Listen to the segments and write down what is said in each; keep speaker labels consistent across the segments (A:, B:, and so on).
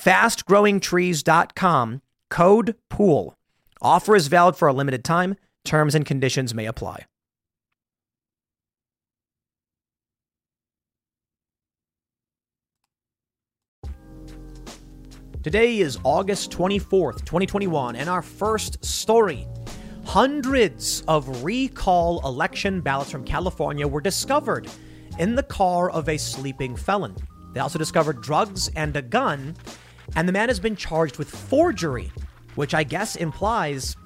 A: fastgrowingtrees.com, code POOL. Offer is valid for a limited time. Terms and conditions may apply. Today is August 24th, 2021, and our first story. Hundreds of recall election ballots from California were discovered in the car of a sleeping felon. They also discovered drugs and a gun and the man has been charged with forgery, which I guess implies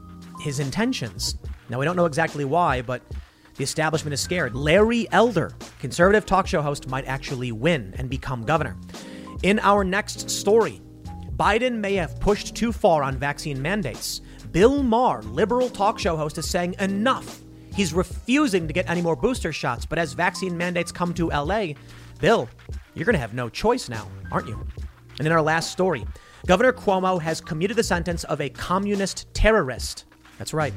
A: his intentions. Now, we don't know exactly why, but the establishment is scared. Larry Elder, conservative talk show host, might actually win and become governor. In our next story, Biden may have pushed too far on vaccine mandates. Bill Maher, liberal talk show host, is saying enough. He's refusing to get any more booster shots, but as vaccine mandates come to LA, Bill, you're going to have no choice now, aren't you? And in our last story, Governor Cuomo has commuted the sentence of a communist terrorist. That's right.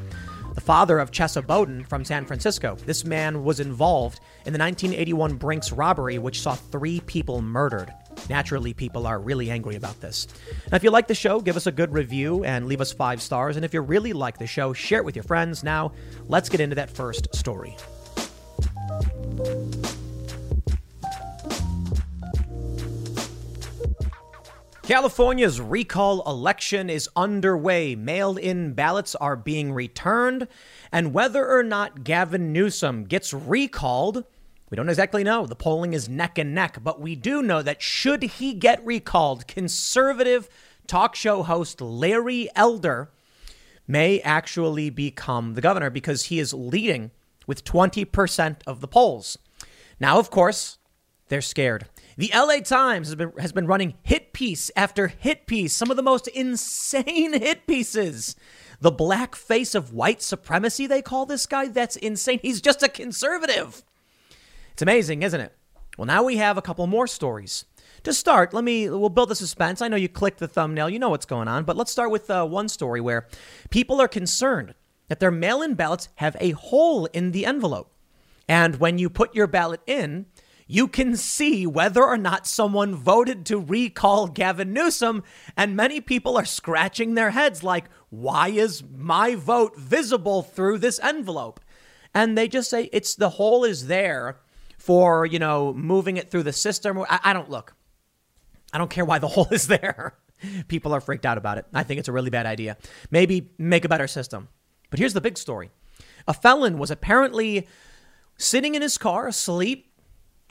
A: The father of Chesa Boudin from San Francisco. This man was involved in the 1981 Brinks robbery, which saw three people murdered. Naturally, people are really angry about this. Now, if you like the show, give us a good review and leave us five stars. And if you really like the show, share it with your friends. Now, let's get into that first story. California's recall election is underway. Mailed in ballots are being returned. And whether or not Gavin Newsom gets recalled, we don't exactly know. The polling is neck and neck. But we do know that should he get recalled, conservative talk show host Larry Elder may actually become the governor because he is leading with 20% of the polls. Now, of course, they're scared. The LA Times has been, has been running hit piece after hit piece, some of the most insane hit pieces. The black face of white supremacy, they call this guy. That's insane. He's just a conservative. It's amazing, isn't it? Well, now we have a couple more stories. To start, let me, we'll build the suspense. I know you clicked the thumbnail, you know what's going on, but let's start with uh, one story where people are concerned that their mail in ballots have a hole in the envelope. And when you put your ballot in, you can see whether or not someone voted to recall Gavin Newsom. And many people are scratching their heads like, why is my vote visible through this envelope? And they just say it's the hole is there for, you know, moving it through the system. I, I don't look. I don't care why the hole is there. People are freaked out about it. I think it's a really bad idea. Maybe make a better system. But here's the big story a felon was apparently sitting in his car asleep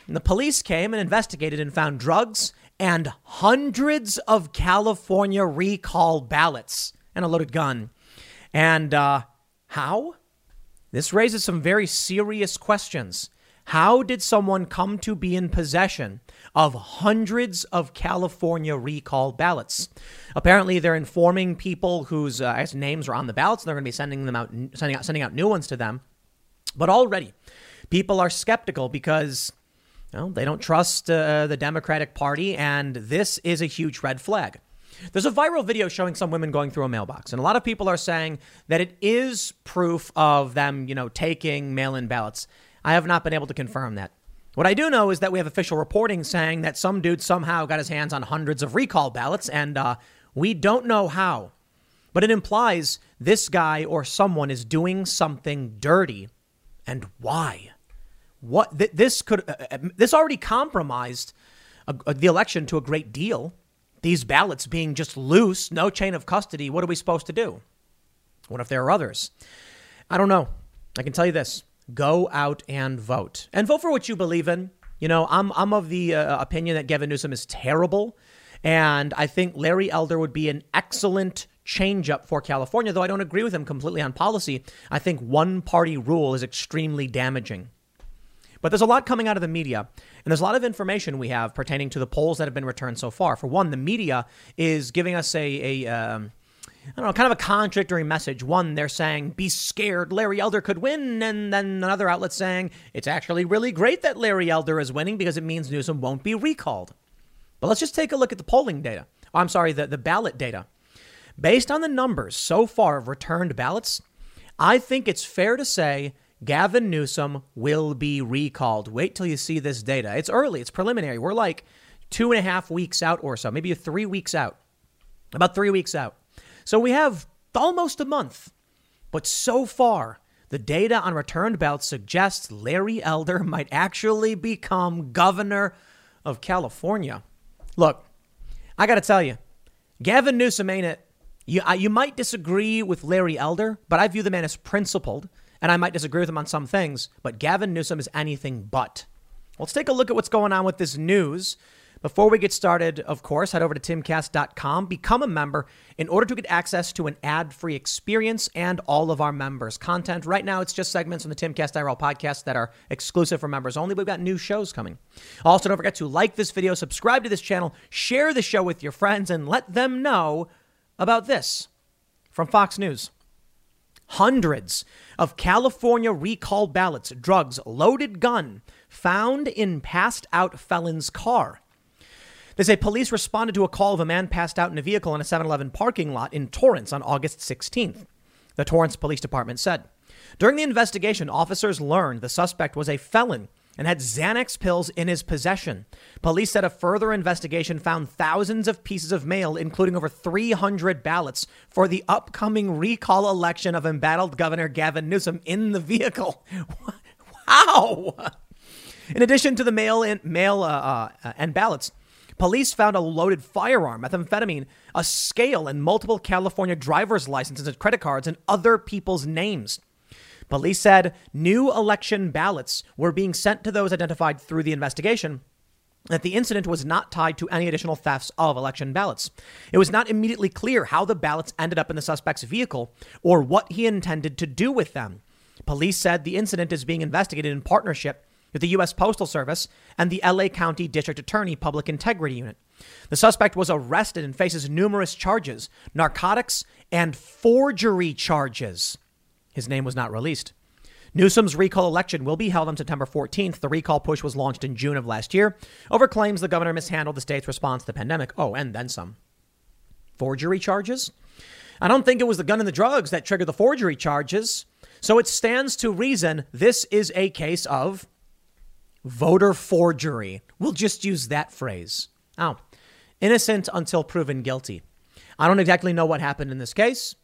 A: and the police came and investigated and found drugs and hundreds of California recall ballots and a loaded gun. And uh, how? This raises some very serious questions. How did someone come to be in possession of hundreds of California recall ballots? Apparently, they're informing people whose uh, names are on the ballots, and they're going to be sending them out, sending out, sending out new ones to them. But already, people are skeptical because well, they don't trust uh, the Democratic Party, and this is a huge red flag. There's a viral video showing some women going through a mailbox, and a lot of people are saying that it is proof of them, you know, taking mail-in ballots. I have not been able to confirm that. What I do know is that we have official reporting saying that some dude somehow got his hands on hundreds of recall ballots, and uh, we don't know how. But it implies this guy or someone is doing something dirty, and why? What th- this could uh, uh this already compromised a, a, the election to a great deal. These ballots being just loose, no chain of custody. What are we supposed to do? What if there are others? I don't know. I can tell you this go out and vote and vote for what you believe in. You know, I'm, I'm of the uh, opinion that Gavin Newsom is terrible. And I think Larry Elder would be an excellent change up for California, though I don't agree with him completely on policy. I think one party rule is extremely damaging. But there's a lot coming out of the media, and there's a lot of information we have pertaining to the polls that have been returned so far. For one, the media is giving us a, a um, I don't know, kind of a contradictory message. One, they're saying, be scared, Larry Elder could win. And then another outlet saying, it's actually really great that Larry Elder is winning because it means Newsom won't be recalled. But let's just take a look at the polling data. Oh, I'm sorry, the, the ballot data. Based on the numbers so far of returned ballots, I think it's fair to say Gavin Newsom will be recalled. Wait till you see this data. It's early, it's preliminary. We're like two and a half weeks out or so, maybe three weeks out. About three weeks out. So we have almost a month. But so far, the data on returned ballots suggests Larry Elder might actually become governor of California. Look, I got to tell you, Gavin Newsom ain't it. You, you might disagree with Larry Elder, but I view the man as principled, and I might disagree with him on some things, but Gavin Newsom is anything but. Let's take a look at what's going on with this news before we get started, of course, head over to timcast.com, become a member in order to get access to an ad free experience and all of our members' content. Right now, it's just segments from the Timcast IRL podcast that are exclusive for members only. We've got new shows coming. Also, don't forget to like this video, subscribe to this channel, share the show with your friends, and let them know about this from Fox News. Hundreds of California recall ballots, drugs, loaded gun found in passed out felon's car. They say police responded to a call of a man passed out in a vehicle in a 7 Eleven parking lot in Torrance on August 16th. The Torrance Police Department said. During the investigation, officers learned the suspect was a felon and had Xanax pills in his possession. Police said a further investigation found thousands of pieces of mail, including over 300 ballots for the upcoming recall election of embattled Governor Gavin Newsom in the vehicle. Wow! In addition to the mail and mail uh, uh, and ballots, Police found a loaded firearm, methamphetamine, a scale, and multiple California driver's licenses and credit cards and other people's names. Police said new election ballots were being sent to those identified through the investigation. That the incident was not tied to any additional thefts of election ballots. It was not immediately clear how the ballots ended up in the suspect's vehicle or what he intended to do with them. Police said the incident is being investigated in partnership with the U.S. Postal Service and the LA County District Attorney Public Integrity Unit. The suspect was arrested and faces numerous charges, narcotics and forgery charges. His name was not released. Newsom's recall election will be held on September 14th. The recall push was launched in June of last year over claims the governor mishandled the state's response to the pandemic. Oh, and then some. Forgery charges? I don't think it was the gun and the drugs that triggered the forgery charges. So it stands to reason this is a case of voter forgery. We'll just use that phrase. Oh, innocent until proven guilty. I don't exactly know what happened in this case.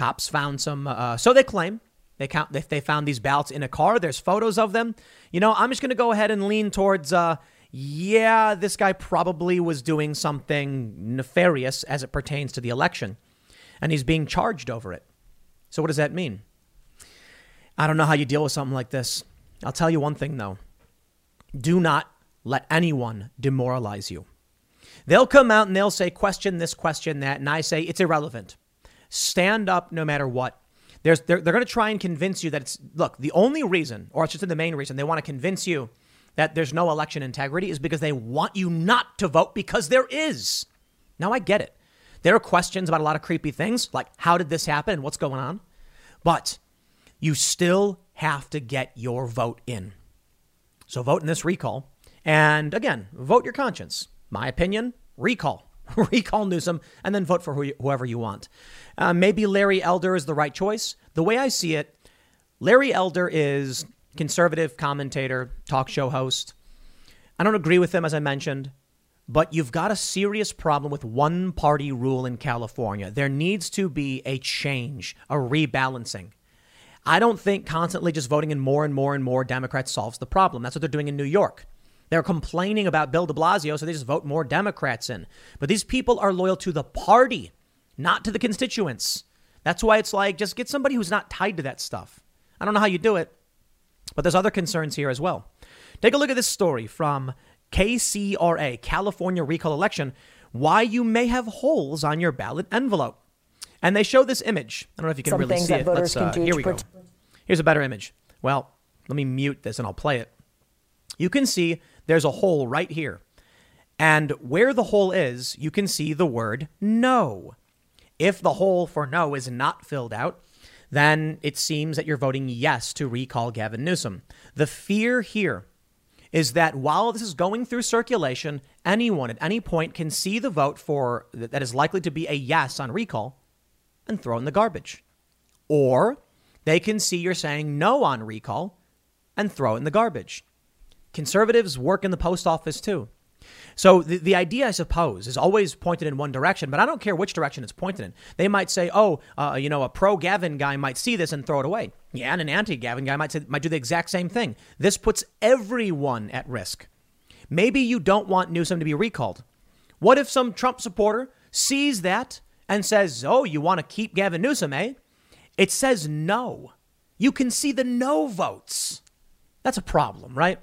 A: Cops found some, uh, so they claim. They count. They, they found these ballots in a car. There's photos of them. You know, I'm just going to go ahead and lean towards. Uh, yeah, this guy probably was doing something nefarious as it pertains to the election, and he's being charged over it. So what does that mean? I don't know how you deal with something like this. I'll tell you one thing though. Do not let anyone demoralize you. They'll come out and they'll say, question this, question that. And I say, it's irrelevant. Stand up no matter what. There's, they're they're going to try and convince you that it's, look, the only reason, or it's just the main reason, they want to convince you that there's no election integrity is because they want you not to vote because there is. Now, I get it. There are questions about a lot of creepy things, like how did this happen and what's going on? But you still have to get your vote in. So vote in this recall. And again, vote your conscience. My opinion, recall. recall Newsom and then vote for whoever you want. Uh, maybe Larry Elder is the right choice. The way I see it, Larry Elder is conservative commentator, talk show host. I don't agree with him, as I mentioned, but you've got a serious problem with one party rule in California. There needs to be a change, a rebalancing. I don't think constantly just voting in more and more and more Democrats solves the problem. That's what they're doing in New York. They're complaining about Bill de Blasio, so they just vote more Democrats in. But these people are loyal to the party, not to the constituents. That's why it's like just get somebody who's not tied to that stuff. I don't know how you do it, but there's other concerns here as well. Take a look at this story from KCRA, California Recall Election, why you may have holes on your ballot envelope. And they show this image. I don't know if you can
B: Some
A: really see it. Let's, uh, here we go. Here's a better image. Well, let me mute this and I'll play it. You can see there's a hole right here. And where the hole is, you can see the word no. If the hole for no is not filled out, then it seems that you're voting yes to recall Gavin Newsom. The fear here is that while this is going through circulation, anyone at any point can see the vote for that is likely to be a yes on recall and throw in the garbage. Or they can see you're saying no on recall and throw in the garbage. Conservatives work in the post office too. So the, the idea, I suppose, is always pointed in one direction, but I don't care which direction it's pointed in. They might say, oh, uh, you know, a pro Gavin guy might see this and throw it away. Yeah, and an anti Gavin guy might, say, might do the exact same thing. This puts everyone at risk. Maybe you don't want Newsom to be recalled. What if some Trump supporter sees that and says, oh, you want to keep Gavin Newsom, eh? It says no. You can see the no votes. That's a problem, right?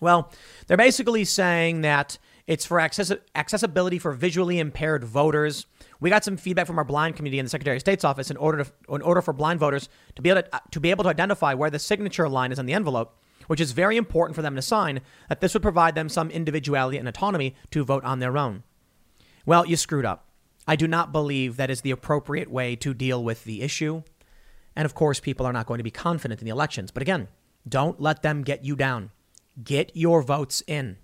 A: Well, they're basically saying that it's for access- accessibility for visually impaired voters. We got some feedback from our blind community in the Secretary of State's office in order to, in order for blind voters to be able to, uh, to be able to identify where the signature line is on the envelope, which is very important for them to sign. That this would provide them some individuality and autonomy to vote on their own. Well, you screwed up. I do not believe that is the appropriate way to deal with the issue. And of course, people are not going to be confident in the elections. But again, don't let them get you down. Get your votes in.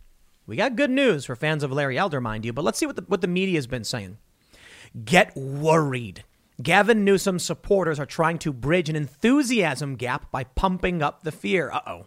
A: We got good news for fans of Larry Elder, mind you, but let's see what the, what the media has been saying. Get worried. Gavin Newsom's supporters are trying to bridge an enthusiasm gap by pumping up the fear. Uh oh.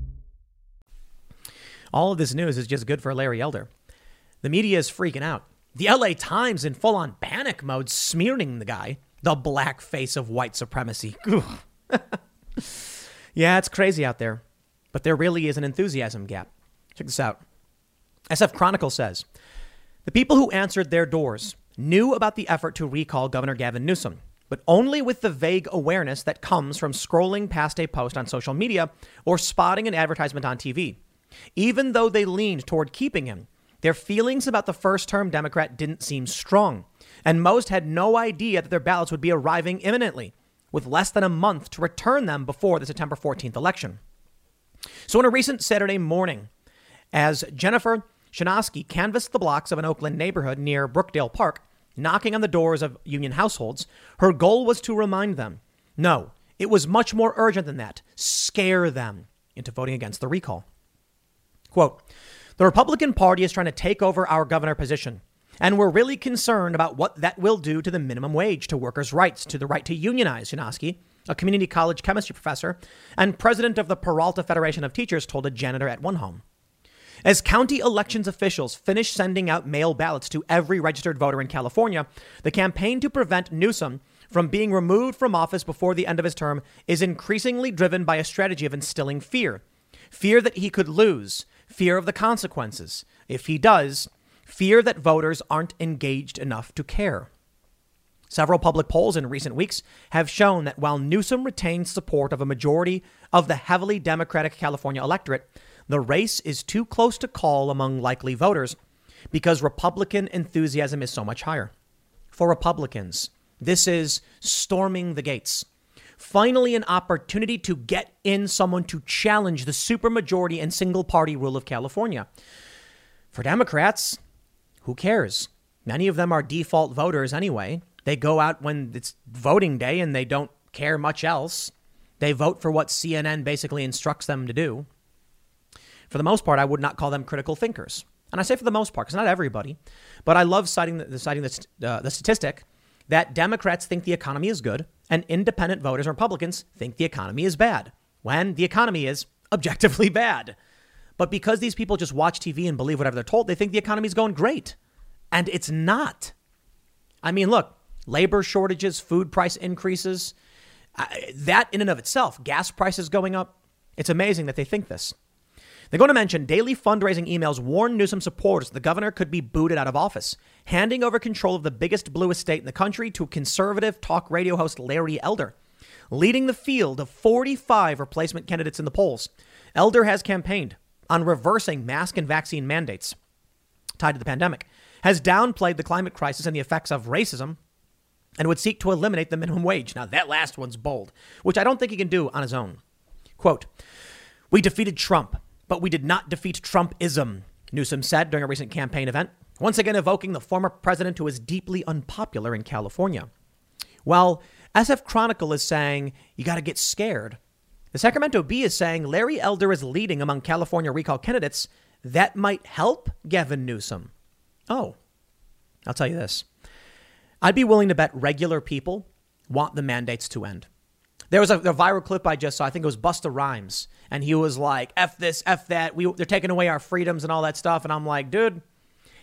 A: All of this news is just good for Larry Elder. The media is freaking out. The LA Times in full on panic mode, smearing the guy, the black face of white supremacy. yeah, it's crazy out there, but there really is an enthusiasm gap. Check this out. SF Chronicle says the people who answered their doors knew about the effort to recall Governor Gavin Newsom, but only with the vague awareness that comes from scrolling past a post on social media or spotting an advertisement on TV. Even though they leaned toward keeping him, their feelings about the first term Democrat didn't seem strong, and most had no idea that their ballots would be arriving imminently, with less than a month to return them before the September 14th election. So, in a recent Saturday morning, as Jennifer Shanoski canvassed the blocks of an Oakland neighborhood near Brookdale Park, knocking on the doors of union households, her goal was to remind them no, it was much more urgent than that scare them into voting against the recall. Quote, the Republican Party is trying to take over our governor position, and we're really concerned about what that will do to the minimum wage, to workers' rights, to the right to unionize, Shanoski, a community college chemistry professor and president of the Peralta Federation of Teachers, told a janitor at one home. As county elections officials finish sending out mail ballots to every registered voter in California, the campaign to prevent Newsom from being removed from office before the end of his term is increasingly driven by a strategy of instilling fear. Fear that he could lose, fear of the consequences. If he does, fear that voters aren't engaged enough to care. Several public polls in recent weeks have shown that while Newsom retains support of a majority of the heavily Democratic California electorate, the race is too close to call among likely voters because Republican enthusiasm is so much higher. For Republicans, This is storming the gates. Finally, an opportunity to get in someone to challenge the supermajority and single party rule of California. For Democrats, who cares? Many of them are default voters anyway. They go out when it's voting day and they don't care much else. They vote for what CNN basically instructs them to do. For the most part, I would not call them critical thinkers. And I say for the most part, because not everybody, but I love citing the, citing the, uh, the statistic that Democrats think the economy is good and independent voters and Republicans think the economy is bad when the economy is objectively bad. But because these people just watch TV and believe whatever they're told, they think the economy is going great. And it's not. I mean, look, labor shortages, food price increases, uh, that in and of itself, gas prices going up. It's amazing that they think this. They're going to mention daily fundraising emails warn Newsom supporters the governor could be booted out of office, handing over control of the biggest blue estate in the country to conservative talk radio host Larry Elder. Leading the field of 45 replacement candidates in the polls, Elder has campaigned on reversing mask and vaccine mandates tied to the pandemic, has downplayed the climate crisis and the effects of racism, and would seek to eliminate the minimum wage. Now, that last one's bold, which I don't think he can do on his own. Quote, We defeated Trump but we did not defeat Trumpism, Newsom said during a recent campaign event, once again evoking the former president who is deeply unpopular in California. While SF Chronicle is saying you got to get scared, the Sacramento Bee is saying Larry Elder is leading among California recall candidates. That might help Gavin Newsom. Oh, I'll tell you this. I'd be willing to bet regular people want the mandates to end. There was a, a, viral clip I just saw. I think it was Busta Rhymes, and he was like, "F this, f that. We they're taking away our freedoms and all that stuff." And I'm like, dude,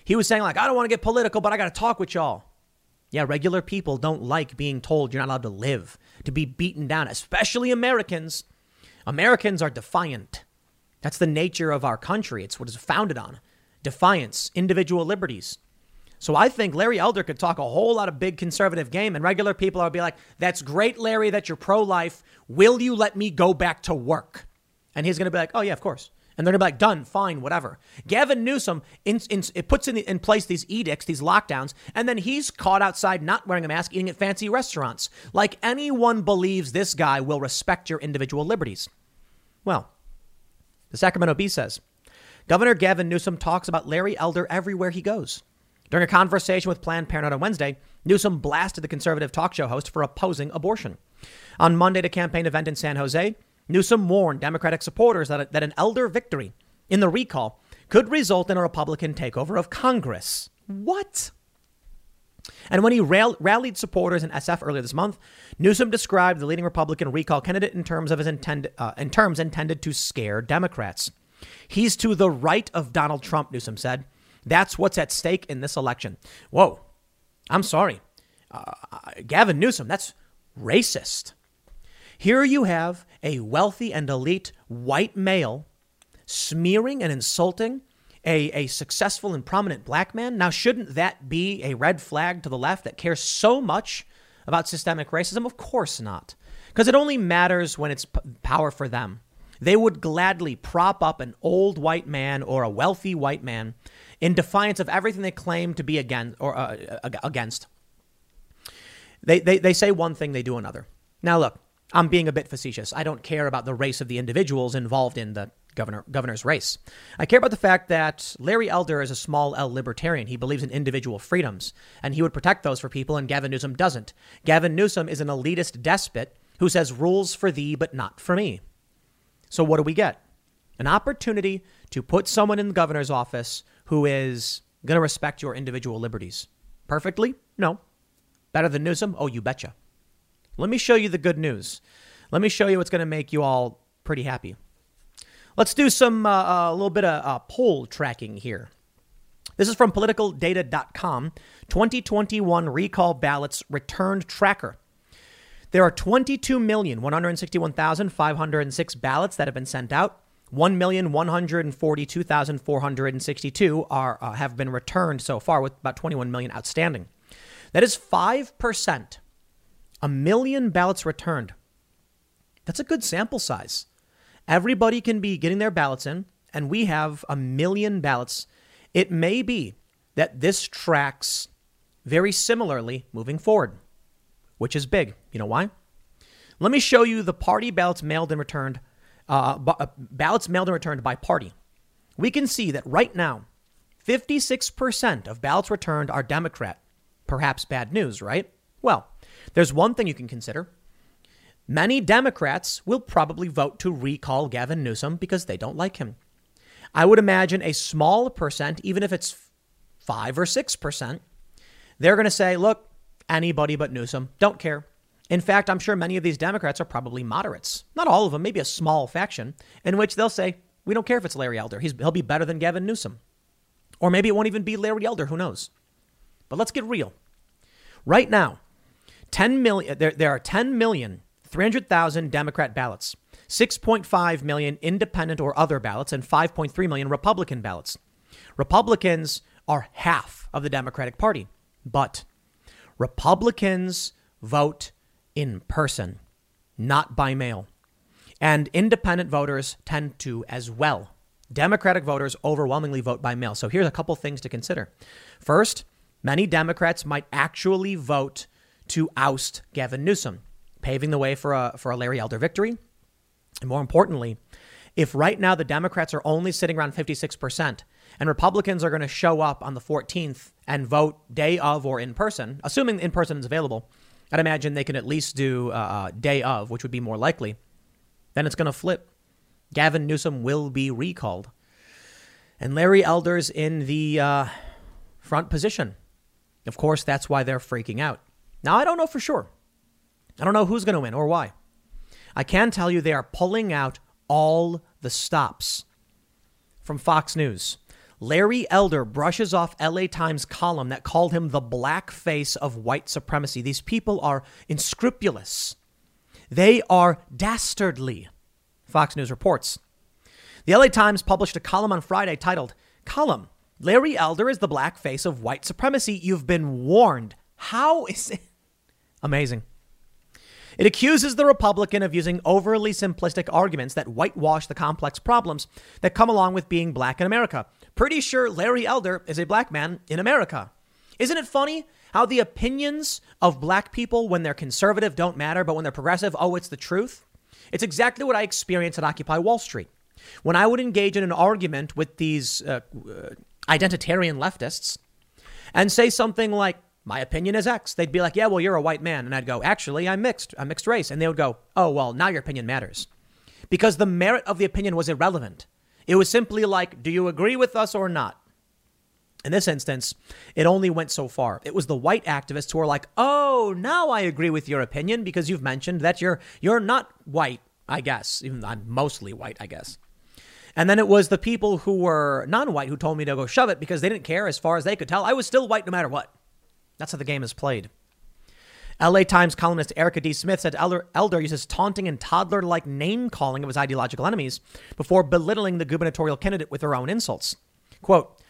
A: he was saying like, "I don't want to get political, but I got to talk with y'all." Yeah, regular people don't like being told you're not allowed to live, to be beaten down, especially Americans. Americans are defiant. That's the nature of our country. It's what it's founded on defiance, individual liberties. So I think Larry Elder could talk a whole lot of big conservative game, and regular people would be like, "That's great, Larry, that you're pro-life. Will you let me go back to work?" And he's going to be like, "Oh yeah, of course." And they're going to be like, "Done, fine, whatever." Gavin Newsom in, in, it puts in, the, in place these edicts, these lockdowns, and then he's caught outside not wearing a mask, eating at fancy restaurants. Like anyone believes this guy will respect your individual liberties. Well, the Sacramento Bee says Governor Gavin Newsom talks about Larry Elder everywhere he goes. During a conversation with Planned Parenthood on Wednesday, Newsom blasted the conservative talk show host for opposing abortion. On Monday, at a campaign event in San Jose, Newsom warned Democratic supporters that, that an elder victory in the recall could result in a Republican takeover of Congress. What? And when he rail- rallied supporters in SF earlier this month, Newsom described the leading Republican recall candidate in terms of his intend- uh, in terms intended to scare Democrats. He's to the right of Donald Trump, Newsom said. That's what's at stake in this election. Whoa, I'm sorry. Uh, Gavin Newsom, that's racist. Here you have a wealthy and elite white male smearing and insulting a, a successful and prominent black man. Now, shouldn't that be a red flag to the left that cares so much about systemic racism? Of course not. Because it only matters when it's p- power for them. They would gladly prop up an old white man or a wealthy white man in defiance of everything they claim to be against or uh, against. They, they, they say one thing, they do another. Now, look, I'm being a bit facetious. I don't care about the race of the individuals involved in the governor, governor's race. I care about the fact that Larry Elder is a small L libertarian. He believes in individual freedoms, and he would protect those for people, and Gavin Newsom doesn't. Gavin Newsom is an elitist despot who says rules for thee, but not for me. So, what do we get? An opportunity to put someone in the governor's office who is going to respect your individual liberties. Perfectly? No. Better than Newsom? Oh, you betcha. Let me show you the good news. Let me show you what's going to make you all pretty happy. Let's do some uh, a uh, little bit of uh, poll tracking here. This is from politicaldata.com 2021 recall ballots returned tracker. There are 22,161,506 ballots that have been sent out. 1,142,462 are uh, have been returned so far with about 21 million outstanding. That is 5%. A million ballots returned. That's a good sample size. Everybody can be getting their ballots in and we have a million ballots. It may be that this tracks very similarly moving forward. which is big. You know why? Let me show you the party ballots mailed and returned, uh, uh ballots mailed and returned by party. We can see that right now, 56% of ballots returned are Democrat. Perhaps bad news, right? Well, there's one thing you can consider. Many Democrats will probably vote to recall Gavin Newsom because they don't like him. I would imagine a small percent, even if it's 5 or 6%, they're going to say, look, anybody but Newsom, don't care. In fact, I'm sure many of these Democrats are probably moderates. Not all of them, maybe a small faction, in which they'll say, we don't care if it's Larry Elder. He's, he'll be better than Gavin Newsom. Or maybe it won't even be Larry Elder. Who knows? But let's get real. Right now, 10 million, uh, there, there are 10 million, 300,000 Democrat ballots, 6.5 million independent or other ballots, and 5.3 million Republican ballots. Republicans are half of the Democratic Party, but Republicans vote in person, not by mail. And independent voters tend to as well. Democratic voters overwhelmingly vote by mail. So here's a couple things to consider. First, many Democrats might actually vote to oust Gavin Newsom, paving the way for a, for a Larry Elder victory. And more importantly, if right now the Democrats are only sitting around 56% and Republicans are going to show up on the 14th and vote day of or in person, assuming in person is available, I'd imagine they can at least do uh, uh day of, which would be more likely. Then it's going to flip. Gavin Newsom will be recalled. And Larry Elder's in the uh, front position. Of course, that's why they're freaking out. Now, I don't know for sure. I don't know who's going to win or why. I can tell you they are pulling out all the stops. From Fox News, Larry Elder brushes off LA Times column that called him the black face of white supremacy. These people are unscrupulous. They are dastardly. Fox News reports. The LA Times published a column on Friday titled, Column Larry Elder is the black face of white supremacy. You've been warned. How is it? Amazing. It accuses the Republican of using overly simplistic arguments that whitewash the complex problems that come along with being black in America. Pretty sure Larry Elder is a black man in America. Isn't it funny how the opinions of black people, when they're conservative, don't matter, but when they're progressive, oh, it's the truth? It's exactly what I experienced at Occupy Wall Street. When I would engage in an argument with these uh, uh, identitarian leftists and say something like, my opinion is X, they'd be like, yeah, well, you're a white man. And I'd go, actually, I'm mixed. I'm mixed race. And they would go, oh, well, now your opinion matters. Because the merit of the opinion was irrelevant. It was simply like, do you agree with us or not? In this instance, it only went so far. It was the white activists who were like, "Oh, now I agree with your opinion because you've mentioned that you're you're not white, I guess. Even I'm mostly white, I guess." And then it was the people who were non-white who told me to go shove it because they didn't care as far as they could tell. I was still white no matter what. That's how the game is played. LA Times columnist Erika D. Smith said Elder, uses taunting and toddler like name calling of his ideological enemies before belittling the gubernatorial candidate with her own insults. Quote,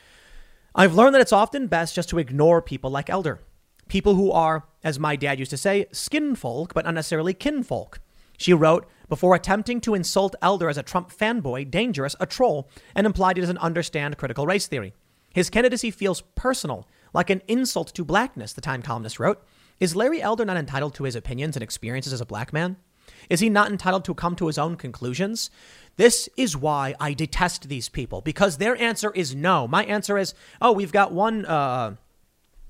A: I've learned that it's often best just to ignore people like Elder. People who are, as my dad used to say, skinfolk, but not necessarily kinfolk. She wrote, before attempting to insult Elder as a Trump fanboy, dangerous, a troll, and implied he doesn't understand critical race theory. His candidacy feels personal, like an insult to blackness, the Time columnist wrote. Is Larry Elder not entitled to his opinions and experiences as a black man? Is he not entitled to come to his own conclusions? This is why I detest these people because their answer is no. My answer is, oh, we've got one, uh,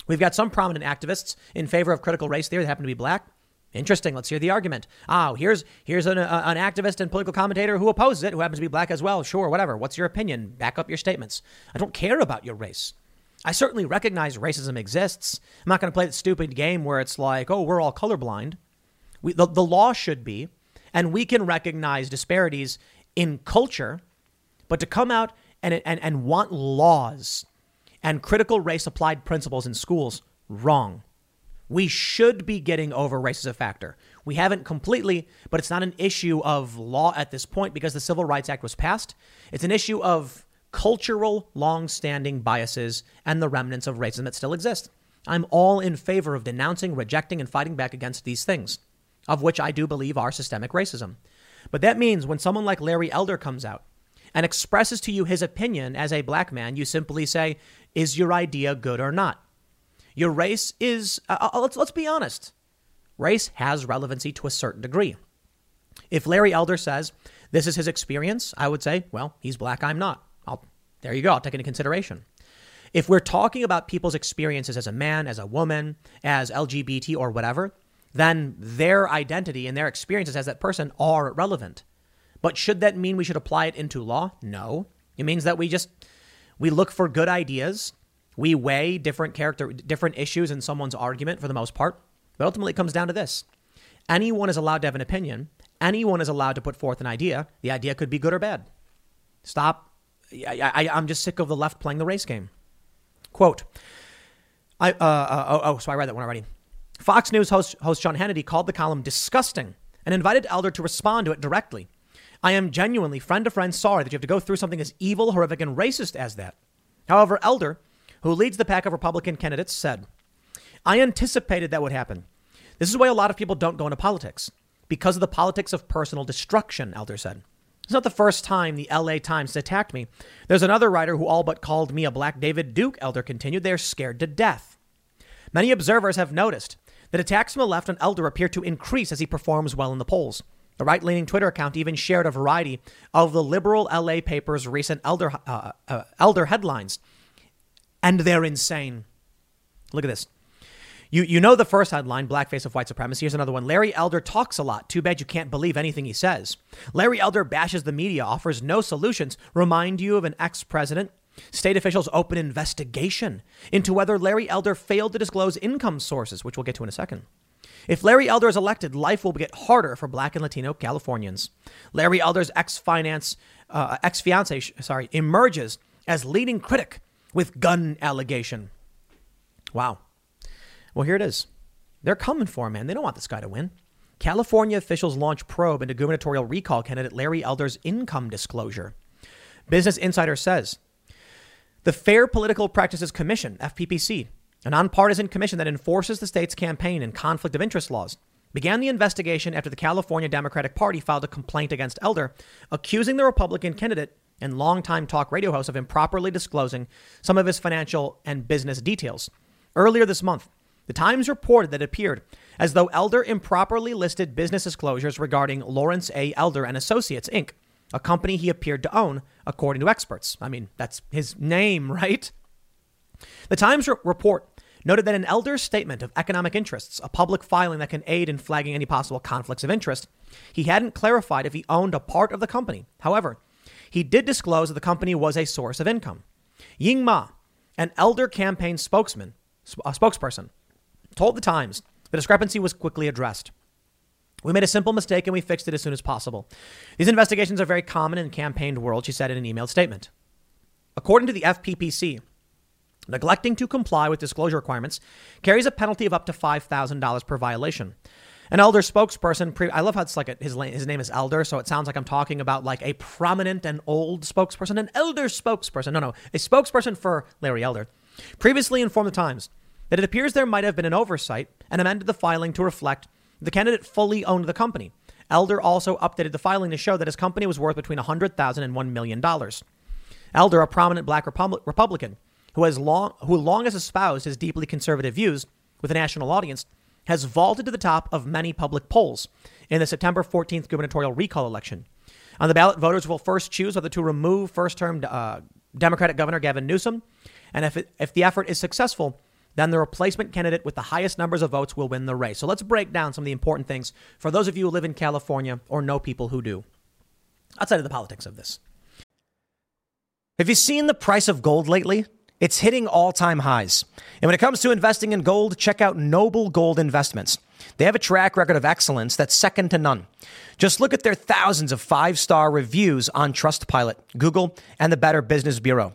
A: we've got some prominent activists in favor of critical race theory that happen to be black. Interesting. Let's hear the argument. Oh, here's here's an, uh, an activist and political commentator who opposes it, who happens to be black as well. Sure, whatever. What's your opinion? Back up your statements. I don't care about your race. I certainly recognize racism exists. I'm not going to play the stupid game where it's like, oh, we're all colorblind. We, the, the law should be, and we can recognize disparities in culture, but to come out and, and, and want laws and critical race applied principles in schools, wrong. We should be getting over race as a factor. We haven't completely, but it's not an issue of law at this point because the Civil Rights Act was passed. It's an issue of cultural, long standing biases and the remnants of racism that still exist. I'm all in favor of denouncing, rejecting, and fighting back against these things, of which I do believe are systemic racism. But that means when someone like Larry Elder comes out and expresses to you his opinion as a black man, you simply say, Is your idea good or not? Your race is, uh, uh, let's, let's be honest. race has relevancy to a certain degree. If Larry Elder says this is his experience, I would say, well, he's black, I'm not. There you go. I'll take into consideration. If we're talking about people's experiences as a man, as a woman, as LGBT or whatever, then their identity and their experiences as that person are relevant. But should that mean we should apply it into law? No. It means that we just we look for good ideas. We weigh different character different issues in someone's argument for the most part. But ultimately it comes down to this. Anyone is allowed to have an opinion. Anyone is allowed to put forth an idea. The idea could be good or bad. Stop. I, I, I'm just sick of the left playing the race game. Quote. I, uh, uh, oh, oh, so I read that one already. Fox News host, host Hannity called the column disgusting and invited Elder to respond to it directly. I am genuinely, friend to friend, sorry that you have to go through something as evil, horrific, and racist as that. However, Elder, who leads the pack of Republican candidates, said, I anticipated that would happen. This is why a lot of people don't go into politics, because of the politics of personal destruction, Elder said. It's not the first time the LA Times attacked me. There's another writer who all but called me a black David Duke, Elder continued. They're scared to death. Many observers have noticed that attacks from the left on Elder appear to increase as he performs well in the polls. The right leaning Twitter account even shared a variety of the liberal LA paper's recent Elder, uh, uh, Elder headlines. And they're insane. Look at this. You, you know the first headline, Blackface of White Supremacy. Here's another one. Larry Elder talks a lot. Too bad you can't believe anything he says. Larry Elder bashes the media, offers no solutions. Remind you of an ex president. State officials open investigation into whether Larry Elder failed to disclose income sources, which we'll get to in a second. If Larry Elder is elected, life will get harder for Black and Latino Californians. Larry Elder's ex-finance, uh, ex-fiance, sorry, emerges as leading critic with gun allegation. Wow. Well, here it is. They're coming for him, man. They don't want this guy to win. California officials launch probe into gubernatorial recall candidate Larry Elder's income disclosure. Business Insider says the Fair Political Practices Commission, FPPC, a nonpartisan commission that enforces the state's campaign and conflict of interest laws, began the investigation after the California Democratic Party filed a complaint against Elder, accusing the Republican candidate and longtime talk radio host of improperly disclosing some of his financial and business details. Earlier this month, the Times reported that it appeared as though Elder improperly listed business disclosures regarding Lawrence A. Elder and Associates, Inc., a company he appeared to own, according to experts. I mean, that's his name, right? The Times report noted that an Elder's statement of economic interests, a public filing that can aid in flagging any possible conflicts of interest, he hadn't clarified if he owned a part of the company. However, he did disclose that the company was a source of income. Ying Ma, an Elder campaign spokesman, a uh, spokesperson, told the Times the discrepancy was quickly addressed. We made a simple mistake and we fixed it as soon as possible. These investigations are very common in campaigned world, she said in an emailed statement. According to the FPPC, neglecting to comply with disclosure requirements carries a penalty of up to $5,000 per violation. An elder spokesperson, pre- I love how it's like a, his, his name is Elder, so it sounds like I'm talking about like a prominent and old spokesperson, an elder spokesperson. No, no, a spokesperson for Larry Elder. Previously informed the Times that it appears there might have been an oversight and amended the filing to reflect the candidate fully owned the company. Elder also updated the filing to show that his company was worth between $100,000 and $1 million. Elder, a prominent black Repub- Republican who has long, who long has espoused his deeply conservative views with a national audience, has vaulted to the top of many public polls in the September 14th gubernatorial recall election. On the ballot, voters will first choose whether to remove first-term uh, Democratic Governor Gavin Newsom, and if, it, if the effort is successful, then the replacement candidate with the highest numbers of votes will win the race. So let's break down some of the important things for those of you who live in California or know people who do, outside of the politics of this. Have you seen the price of gold lately? It's hitting all time highs. And when it comes to investing in gold, check out Noble Gold Investments. They have a track record of excellence that's second to none. Just look at their thousands of five star reviews on Trustpilot, Google, and the Better Business Bureau.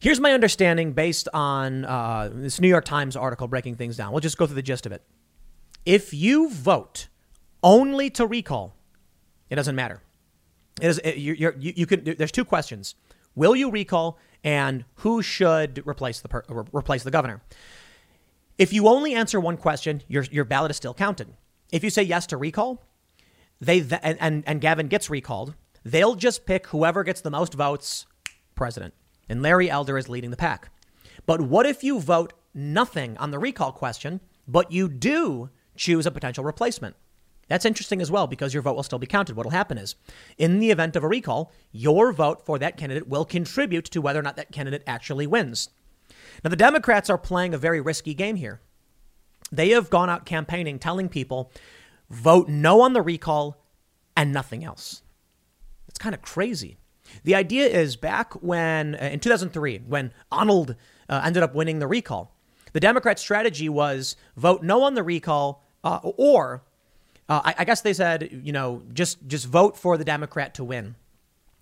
A: Here's my understanding based on uh, this New York Times article breaking things down. We'll just go through the gist of it. If you vote only to recall, it doesn't matter. It is, it, you, you, you can, there's two questions. Will you recall and who should replace the, per, replace the governor? If you only answer one question, your, your ballot is still counted. If you say yes to recall, they and, and, and Gavin gets recalled, they'll just pick whoever gets the most votes president and Larry Elder is leading the pack. But what if you vote nothing on the recall question, but you do choose a potential replacement? That's interesting as well because your vote will still be counted. What will happen is, in the event of a recall, your vote for that candidate will contribute to whether or not that candidate actually wins. Now, the Democrats are playing a very risky game here. They have gone out campaigning telling people vote no on the recall and nothing else. It's kind of crazy. The idea is back when, uh, in 2003, when Arnold uh, ended up winning the recall, the Democrat strategy was vote no on the recall, uh, or uh, I, I guess they said, you know, just just vote for the Democrat to win.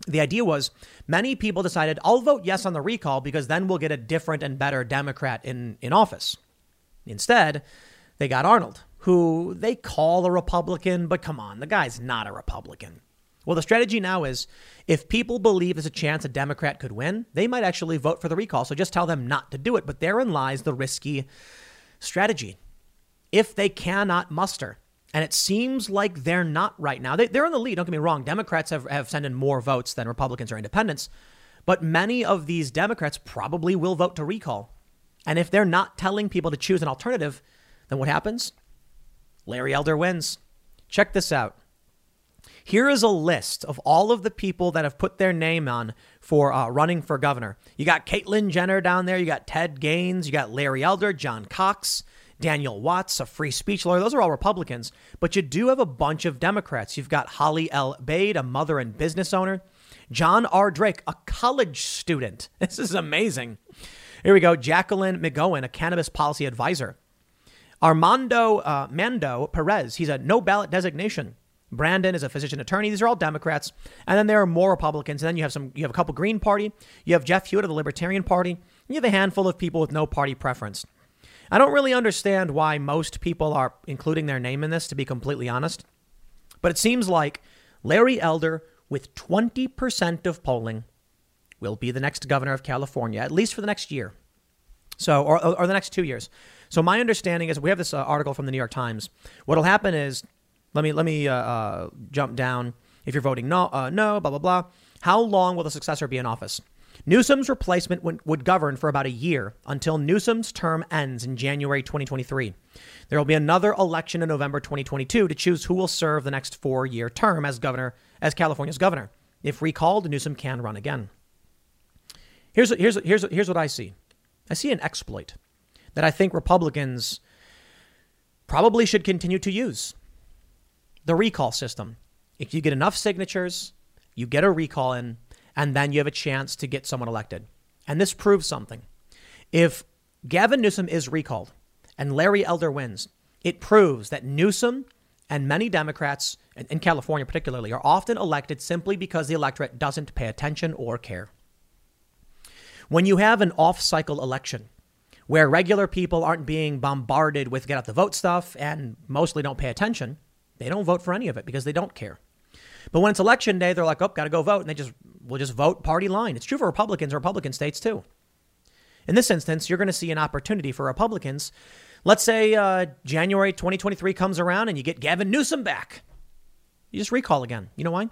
A: The idea was many people decided, I'll vote yes on the recall because then we'll get a different and better Democrat in, in office. Instead, they got Arnold, who they call a Republican, but come on, the guy's not a Republican. Well, the strategy now is if people believe there's a chance a Democrat could win, they might actually vote for the recall. So just tell them not to do it. But therein lies the risky strategy. If they cannot muster, and it seems like they're not right now, they, are in the lead. Don't get me wrong. Democrats have, have sent in more votes than Republicans or independents. But many of these Democrats probably will vote to recall. And if they're not telling people to choose an alternative, then what happens? Larry Elder wins. Check this out. Here is a list of all of the people that have put their name on for uh, running for governor. You got Caitlyn Jenner down there. You got Ted Gaines. You got Larry Elder, John Cox, Daniel Watts, a free speech lawyer. Those are all Republicans. But you do have a bunch of Democrats. You've got Holly L. Baade, a mother and business owner. John R. Drake, a college student. This is amazing. Here we go. Jacqueline McGowan, a cannabis policy advisor. Armando uh, Mando Perez, he's a no ballot designation. Brandon is a physician attorney. These are all Democrats. And then there are more Republicans. And then you have some you have a couple Green Party. You have Jeff Hewitt of the Libertarian Party. You have a handful of people with no party preference. I don't really understand why most people are including their name in this, to be completely honest. But it seems like Larry Elder, with 20% of polling, will be the next governor of California, at least for the next year. So, or, or the next two years. So my understanding is we have this uh, article from the New York Times. What'll happen is let me let me uh, uh, jump down. If you're voting no, uh, no, blah blah blah. How long will the successor be in office? Newsom's replacement would, would govern for about a year until Newsom's term ends in January 2023. There will be another election in November 2022 to choose who will serve the next four-year term as governor, as California's governor. If recalled, Newsom can run again. Here's here's here's here's what I see. I see an exploit that I think Republicans probably should continue to use the recall system. If you get enough signatures, you get a recall in, and then you have a chance to get someone elected. And this proves something. If Gavin Newsom is recalled and Larry Elder wins, it proves that Newsom and many Democrats, in California particularly, are often elected simply because the electorate doesn't pay attention or care. When you have an off cycle election where regular people aren't being bombarded with get out the vote stuff and mostly don't pay attention, they don't vote for any of it because they don't care. But when it's election day, they're like, oh, got to go vote. And they just will just vote party line. It's true for Republicans, Republican states too. In this instance, you're going to see an opportunity for Republicans. Let's say uh, January 2023 comes around and you get Gavin Newsom back. You just recall again. You know why?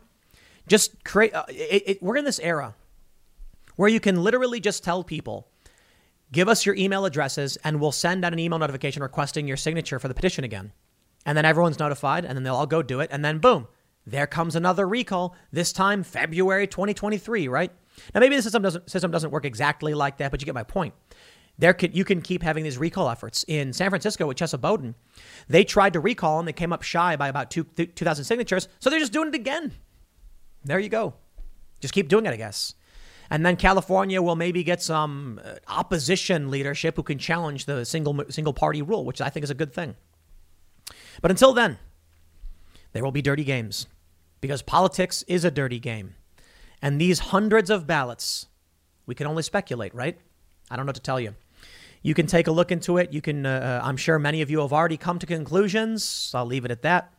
A: Just create. Uh, it, it, we're in this era where you can literally just tell people, give us your email addresses and we'll send out an email notification requesting your signature for the petition again and then everyone's notified, and then they'll all go do it, and then boom, there comes another recall, this time February 2023, right? Now, maybe the system doesn't, system doesn't work exactly like that, but you get my point. There could, you can keep having these recall efforts. In San Francisco with Chesa Boudin, they tried to recall and they came up shy by about two, 2,000 signatures, so they're just doing it again. There you go. Just keep doing it, I guess. And then California will maybe get some uh, opposition leadership who can challenge the single single party rule, which I think is a good thing. But until then, there will be dirty games because politics is a dirty game. And these hundreds of ballots, we can only speculate, right? I don't know what to tell you. You can take a look into it. You can, uh, uh I'm sure many of you have already come to conclusions. I'll leave it at that.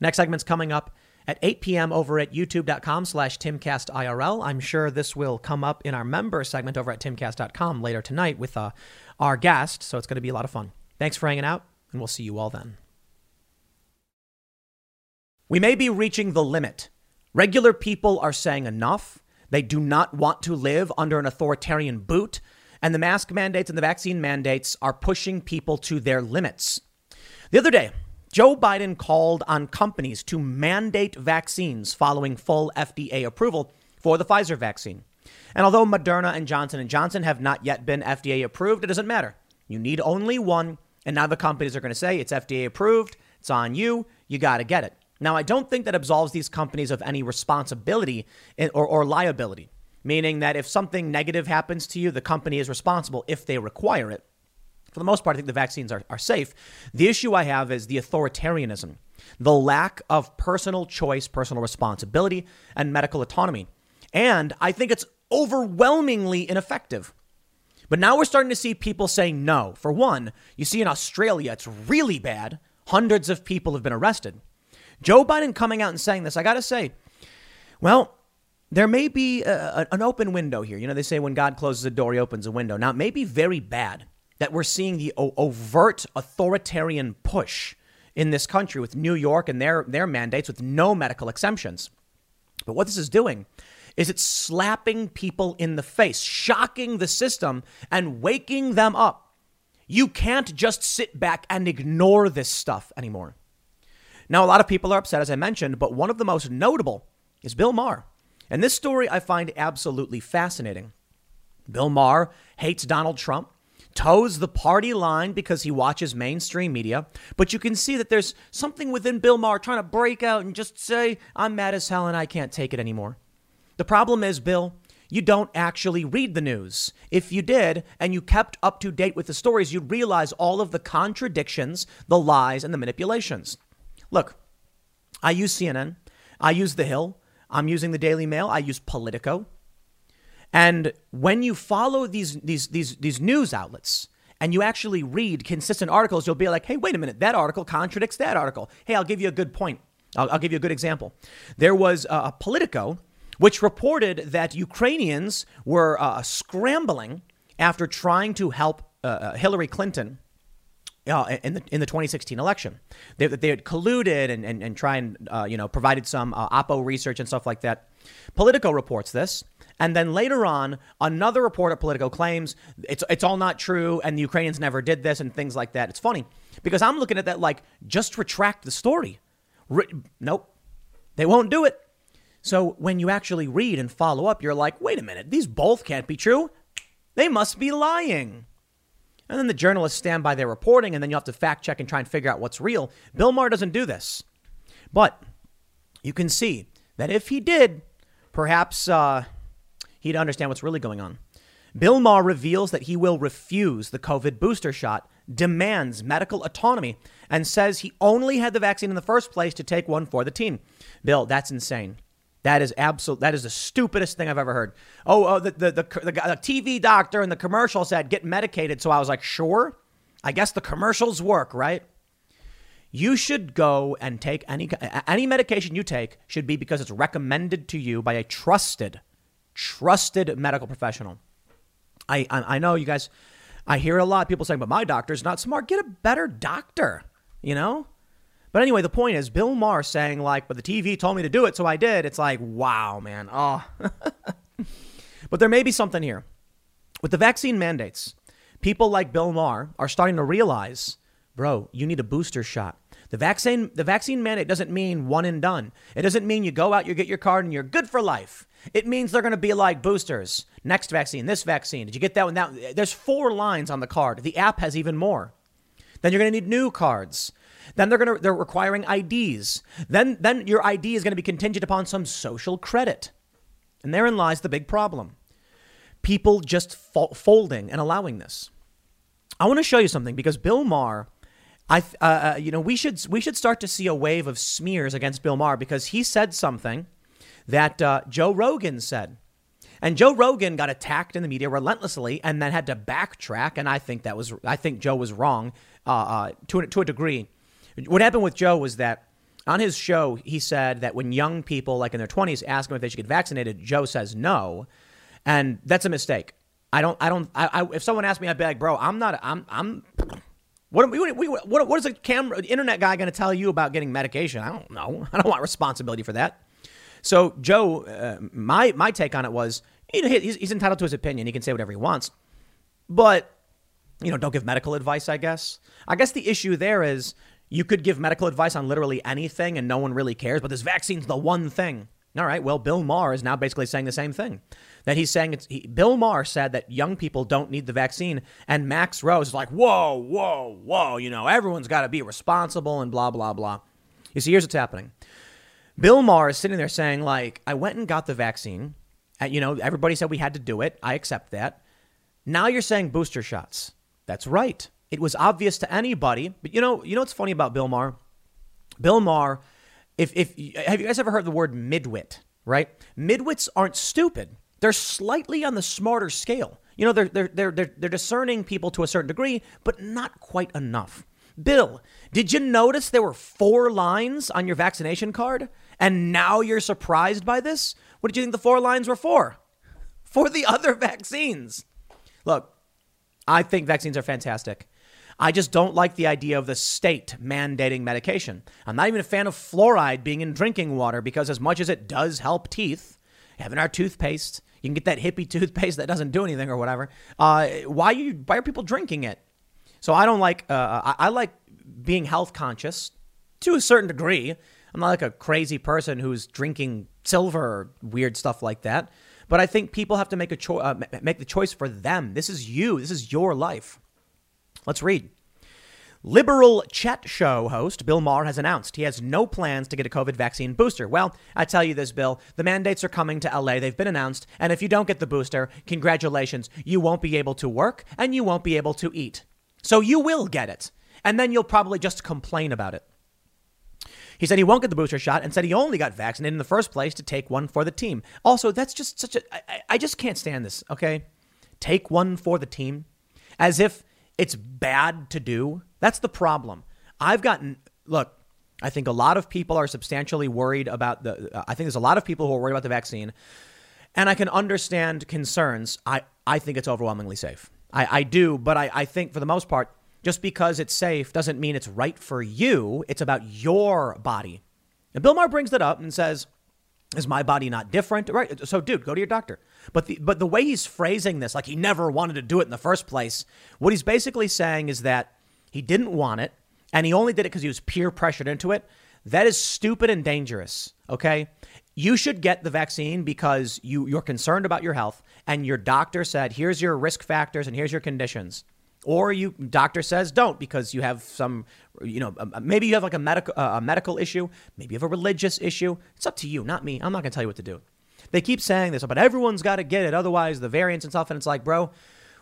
A: Next segment's coming up at 8 p.m. over at youtube.com slash timcastirl. I'm sure this will come up in our member segment over at timcast.com later tonight with uh, our guest, so it's going to be a lot of fun. Thanks for hanging out, and we'll see you all then. We may be reaching the limit. Regular people are saying enough. They do not want to live under an authoritarian boot. And the mask mandates and the vaccine mandates are pushing people to their limits. The other day, Joe Biden called on companies to mandate vaccines following full FDA approval for the Pfizer vaccine. And although Moderna and Johnson & Johnson have not yet been FDA approved, it doesn't matter. You need only one, and now the companies are going to say it's FDA approved, it's on you, you got to get it. Now, I don't think that absolves these companies of any responsibility or, or liability, meaning that if something negative happens to you, the company is responsible if they require it. For the most part, I think the vaccines are, are safe. The issue I have is the authoritarianism, the lack of personal choice, personal responsibility, and medical autonomy. And I think it's overwhelmingly ineffective. But now we're starting to see people saying no. For one, you see in Australia, it's really bad. Hundreds of people have been arrested. Joe Biden coming out and saying this, I got to say, well, there may be a, an open window here. You know, they say when God closes a door, he opens a window. Now, it may be very bad that we're seeing the overt authoritarian push in this country with New York and their, their mandates with no medical exemptions. But what this is doing is it's slapping people in the face, shocking the system and waking them up. You can't just sit back and ignore this stuff anymore. Now, a lot of people are upset, as I mentioned, but one of the most notable is Bill Maher. And this story I find absolutely fascinating. Bill Maher hates Donald Trump, toes the party line because he watches mainstream media, but you can see that there's something within Bill Maher trying to break out and just say, I'm mad as hell and I can't take it anymore. The problem is, Bill, you don't actually read the news. If you did and you kept up to date with the stories, you'd realize all of the contradictions, the lies, and the manipulations. Look, I use CNN, I use The Hill, I'm using the Daily Mail, I use Politico. And when you follow these, these, these, these news outlets and you actually read consistent articles, you'll be like, hey, wait a minute, that article contradicts that article. Hey, I'll give you a good point. I'll, I'll give you a good example. There was a Politico which reported that Ukrainians were uh, scrambling after trying to help uh, uh Hillary Clinton uh, in the in the 2016 election. They, they had colluded and and, and try and uh, you know provided some uh, Oppo research and stuff like that. Politico reports this, and then later on, another report at Politico claims it's it's all not true, and the Ukrainians never did this and things like that. It's funny because I'm looking at that like just retract the story. Re- nope, they won't do it. So when you actually read and follow up, you're like, wait a minute, these both can't be true. They must be lying. And then the journalists stand by their reporting, and then you have to fact check and try and figure out what's real. Bill Maher doesn't do this. But you can see that if he did, perhaps uh, he'd understand what's really going on. Bill Maher reveals that he will refuse the COVID booster shot, demands medical autonomy, and says he only had the vaccine in the first place to take one for the team. Bill, that's insane. That is absolute. That is the stupidest thing I've ever heard. Oh, oh the, the, the, the, TV doctor in the commercial said get medicated. So I was like, sure. I guess the commercials work, right? You should go and take any any medication you take should be because it's recommended to you by a trusted, trusted medical professional. I I, I know you guys. I hear a lot of people saying, but my doctor's not smart. Get a better doctor. You know, but anyway, the point is Bill Maher saying, like, but the TV told me to do it, so I did. It's like, wow, man. Oh. but there may be something here. With the vaccine mandates, people like Bill Maher are starting to realize, bro, you need a booster shot. The vaccine, the vaccine mandate doesn't mean one and done. It doesn't mean you go out, you get your card, and you're good for life. It means they're going to be like boosters. Next vaccine, this vaccine. Did you get that one? That, there's four lines on the card. The app has even more. Then you're going to need new cards. Then they're going to they're requiring IDs. Then then your ID is going to be contingent upon some social credit. And therein lies the big problem. People just fo- folding and allowing this. I want to show you something because Bill Maher I, uh, uh, you know, we should we should start to see a wave of smears against Bill Maher because he said something that uh, Joe Rogan said, and Joe Rogan got attacked in the media relentlessly, and then had to backtrack. And I think that was I think Joe was wrong uh, uh, to to a degree. What happened with Joe was that on his show he said that when young people like in their twenties ask him if they should get vaccinated, Joe says no, and that's a mistake. I don't. I don't. I, I, if someone asked me, I'd be like, bro, I'm not. I'm. I'm what, what, what, what is a camera internet guy going to tell you about getting medication? I don't know. I don't want responsibility for that. So Joe, uh, my my take on it was, you know, he's, he's entitled to his opinion. He can say whatever he wants, but you know, don't give medical advice. I guess. I guess the issue there is you could give medical advice on literally anything, and no one really cares. But this vaccine's the one thing. All right. Well, Bill Maher is now basically saying the same thing that he's saying it's he, Bill Maher said that young people don't need the vaccine, and Max Rose is like, whoa, whoa, whoa, you know, everyone's got to be responsible and blah blah blah. You see, here's what's happening. Bill Maher is sitting there saying like, I went and got the vaccine. And, you know, everybody said we had to do it. I accept that. Now you're saying booster shots. That's right. It was obvious to anybody. But you know, you know what's funny about Bill Maher? Bill Maher, if if have you guys ever heard the word midwit? Right? Midwits aren't stupid. They're slightly on the smarter scale. You know, they're, they're, they're, they're, they're discerning people to a certain degree, but not quite enough. Bill, did you notice there were four lines on your vaccination card? And now you're surprised by this? What did you think the four lines were for? For the other vaccines. Look, I think vaccines are fantastic. I just don't like the idea of the state mandating medication. I'm not even a fan of fluoride being in drinking water because, as much as it does help teeth, having our toothpaste, you can get that hippie toothpaste that doesn't do anything or whatever. Uh, why are you? Why are people drinking it? So I don't like. Uh, I, I like being health conscious to a certain degree. I'm not like a crazy person who's drinking silver or weird stuff like that. But I think people have to make a choice. Uh, make the choice for them. This is you. This is your life. Let's read. Liberal chat show host Bill Maher has announced he has no plans to get a COVID vaccine booster. Well, I tell you this, Bill, the mandates are coming to LA. They've been announced. And if you don't get the booster, congratulations. You won't be able to work and you won't be able to eat. So you will get it. And then you'll probably just complain about it. He said he won't get the booster shot and said he only got vaccinated in the first place to take one for the team. Also, that's just such a. I, I just can't stand this, okay? Take one for the team. As if it's bad to do. That's the problem. I've gotten, look, I think a lot of people are substantially worried about the, I think there's a lot of people who are worried about the vaccine. And I can understand concerns. I, I think it's overwhelmingly safe. I, I do, but I, I think for the most part, just because it's safe doesn't mean it's right for you. It's about your body. And Bill Maher brings that up and says, is my body not different? Right. So, dude, go to your doctor. But the, but the way he's phrasing this, like he never wanted to do it in the first place, what he's basically saying is that he didn't want it and he only did it because he was peer pressured into it. That is stupid and dangerous. Okay. You should get the vaccine because you, you're concerned about your health and your doctor said, here's your risk factors and here's your conditions. Or you doctor says don't because you have some, you know, maybe you have like a medical a medical issue, maybe you have a religious issue. It's up to you, not me. I'm not going to tell you what to do. They keep saying this, but everyone's got to get it. Otherwise, the variants and stuff. And it's like, bro,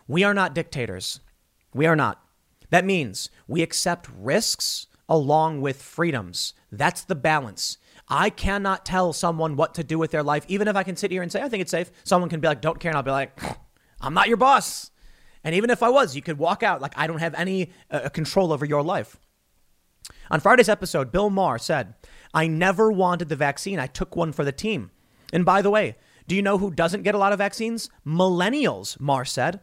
A: we are not dictators. We are not. That means we accept risks along with freedoms. That's the balance. I cannot tell someone what to do with their life, even if I can sit here and say, I think it's safe. Someone can be like, don't care. And I'll be like, I'm not your boss. And even if I was, you could walk out like I don't have any uh, control over your life. On Friday's episode, Bill Maher said, I never wanted the vaccine. I took one for the team. And by the way, do you know who doesn't get a lot of vaccines? Millennials, Maher said.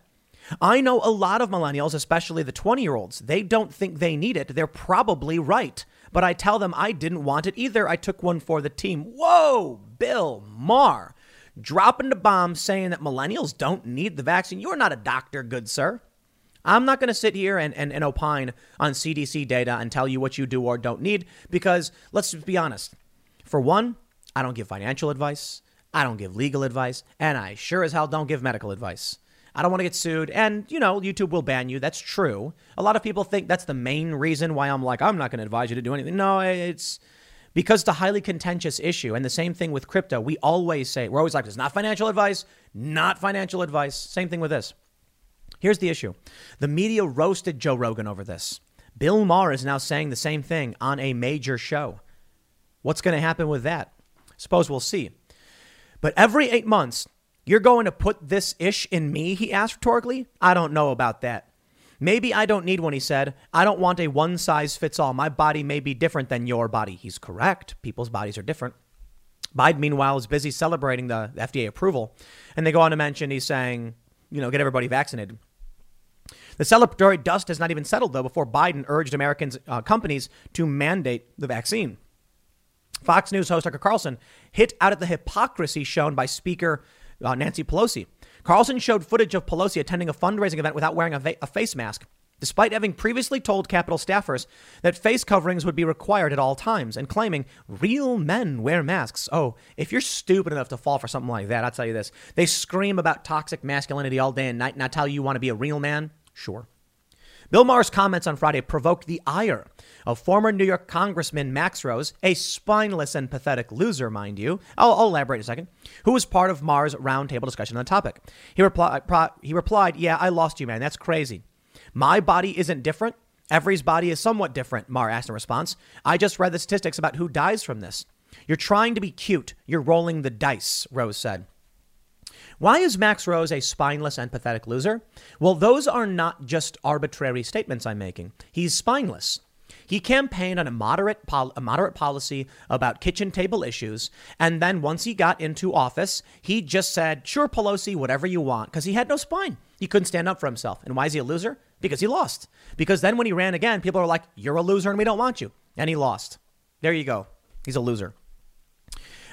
A: I know a lot of millennials, especially the 20 year olds. They don't think they need it. They're probably right. But I tell them I didn't want it either. I took one for the team. Whoa, Bill Maher, dropping the bomb saying that millennials don't need the vaccine. You're not a doctor, good sir. I'm not going to sit here and, and, and opine on CDC data and tell you what you do or don't need because let's just be honest. For one, I don't give financial advice, I don't give legal advice, and I sure as hell don't give medical advice. I don't want to get sued. And, you know, YouTube will ban you. That's true. A lot of people think that's the main reason why I'm like, I'm not going to advise you to do anything. No, it's because it's a highly contentious issue. And the same thing with crypto. We always say, we're always like, it's not financial advice, not financial advice. Same thing with this. Here's the issue the media roasted Joe Rogan over this. Bill Maher is now saying the same thing on a major show. What's going to happen with that? Suppose we'll see. But every eight months, you're going to put this ish in me, he asked rhetorically? I don't know about that. Maybe I don't need one, he said. I don't want a one size fits all. My body may be different than your body. He's correct. People's bodies are different. Biden, meanwhile, is busy celebrating the FDA approval. And they go on to mention he's saying, you know, get everybody vaccinated. The celebratory dust has not even settled, though, before Biden urged American uh, companies to mandate the vaccine. Fox News host Tucker Carlson hit out at the hypocrisy shown by Speaker uh, Nancy Pelosi. Carlson showed footage of Pelosi attending a fundraising event without wearing a, va- a face mask, despite having previously told Capitol staffers that face coverings would be required at all times and claiming real men wear masks. Oh, if you're stupid enough to fall for something like that, I'll tell you this. They scream about toxic masculinity all day and night, and I tell you you want to be a real man? Sure. Bill Maher's comments on Friday provoked the ire of former New York Congressman Max Rose, a spineless and pathetic loser, mind you. I'll, I'll elaborate in a second. Who was part of Maher's roundtable discussion on the topic? He, repli- pro- he replied, "Yeah, I lost you, man. That's crazy. My body isn't different. Every's body is somewhat different." Maher asked in response. "I just read the statistics about who dies from this. You're trying to be cute. You're rolling the dice," Rose said. Why is Max Rose a spineless and pathetic loser? Well, those are not just arbitrary statements I'm making. He's spineless. He campaigned on a moderate, pol- a moderate policy about kitchen table issues. And then once he got into office, he just said, sure, Pelosi, whatever you want, because he had no spine. He couldn't stand up for himself. And why is he a loser? Because he lost. Because then when he ran again, people are like, you're a loser and we don't want you. And he lost. There you go. He's a loser.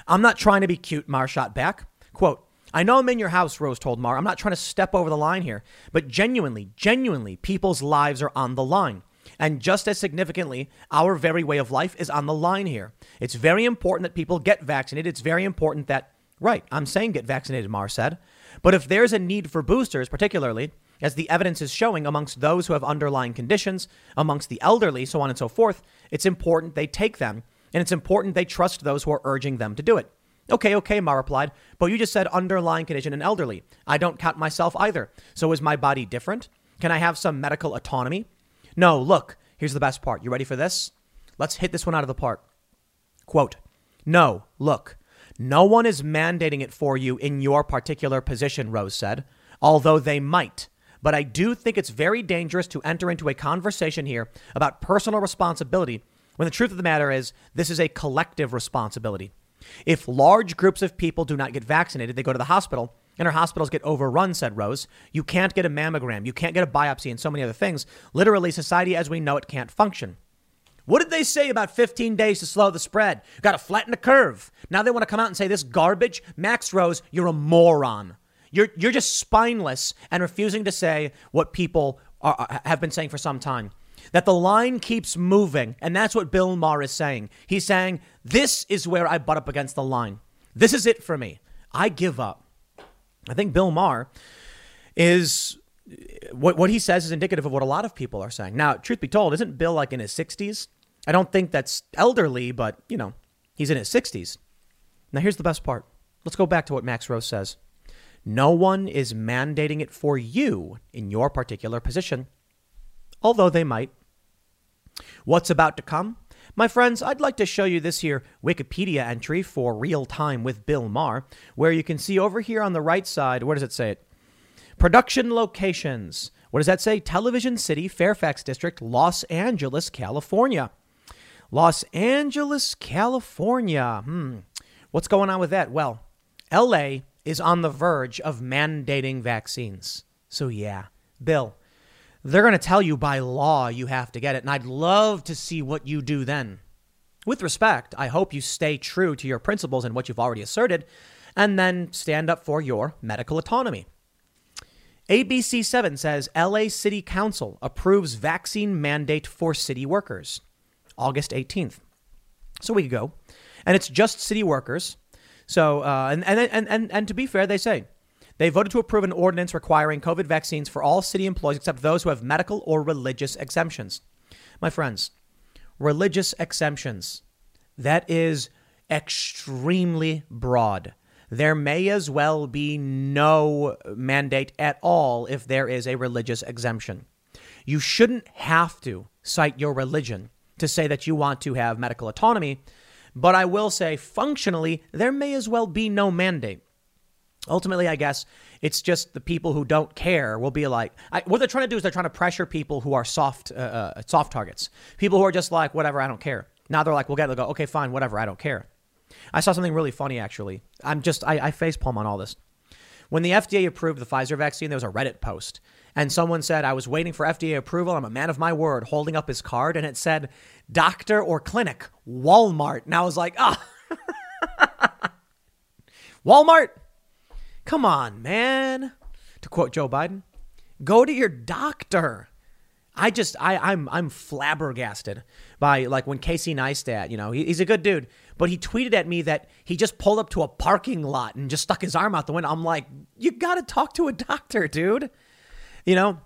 A: I'm not trying to be cute, Maher shot back. Quote, I know I'm in your house, Rose told Maher. I'm not trying to step over the line here, but genuinely, genuinely, people's lives are on the line. And just as significantly, our very way of life is on the line here. It's very important that people get vaccinated. It's very important that, right, I'm saying get vaccinated, Maher said. But if there's a need for boosters, particularly, as the evidence is showing amongst those who have underlying conditions, amongst the elderly, so on and so forth, it's important they take them. And it's important they trust those who are urging them to do it. Okay, okay, Maher replied, but you just said underlying condition and elderly. I don't count myself either. So is my body different? Can I have some medical autonomy? No, look, here's the best part. You ready for this? Let's hit this one out of the park. Quote, no, look, no one is mandating it for you in your particular position, Rose said, although they might. But I do think it's very dangerous to enter into a conversation here about personal responsibility when the truth of the matter is this is a collective responsibility. If large groups of people do not get vaccinated, they go to the hospital and our hospitals get overrun, said Rose. You can't get a mammogram, you can't get a biopsy, and so many other things. Literally, society as we know it can't function. What did they say about 15 days to slow the spread? Got to flatten the curve. Now they want to come out and say this garbage. Max Rose, you're a moron. You're, you're just spineless and refusing to say what people are, have been saying for some time that the line keeps moving. And that's what Bill Maher is saying. He's saying, This is where I butt up against the line. This is it for me. I give up. I think Bill Maher is what, what he says is indicative of what a lot of people are saying. Now, truth be told, isn't Bill like in his 60s? I don't think that's elderly, but, you know, he's in his 60s. Now, here's the best part. Let's go back to what Max Rose says. No one is mandating it for you in your particular position, although they might. What's about to come? My friends, I'd like to show you this here Wikipedia entry for real time with Bill Maher, where you can see over here on the right side, where does it say it? Production locations. What does that say? Television City, Fairfax District, Los Angeles, California. Los Angeles, California. Hmm. What's going on with that? Well, LA is on the verge of mandating vaccines. So, yeah, Bill, they're going to tell you by law you have to get it. And I'd love to see what you do then. With respect, I hope you stay true to your principles and what you've already asserted, and then stand up for your medical autonomy. ABC7 says LA City Council approves vaccine mandate for city workers. August 18th. So a week ago. And it's just city workers. So, uh, and, and, and, and, and to be fair, they say they voted to approve an ordinance requiring COVID vaccines for all city employees except those who have medical or religious exemptions. My friends, religious exemptions. That is extremely broad. There may as well be no mandate at all if there is a religious exemption. You shouldn't have to cite your religion to say that you want to have medical autonomy, but I will say functionally, there may as well be no mandate. Ultimately, I guess it's just the people who don't care will be like, I, what they're trying to do is they're trying to pressure people who are soft, uh, uh, soft targets, people who are just like, whatever, I don't care. Now they're like, we'll get, they'll go, okay, fine, whatever, I don't care. I saw something really funny actually. I'm just, I, I facepalm on all this. When the FDA approved the Pfizer vaccine, there was a Reddit post, and someone said, I was waiting for FDA approval. I'm a man of my word, holding up his card, and it said, doctor or clinic, Walmart. And I was like, ah, oh. Walmart? Come on, man. To quote Joe Biden, go to your doctor. I just I I'm I'm flabbergasted by like when Casey Neistat, you know, he, he's a good dude, but he tweeted at me that he just pulled up to a parking lot and just stuck his arm out the window. I'm like, you got to talk to a doctor, dude. You know,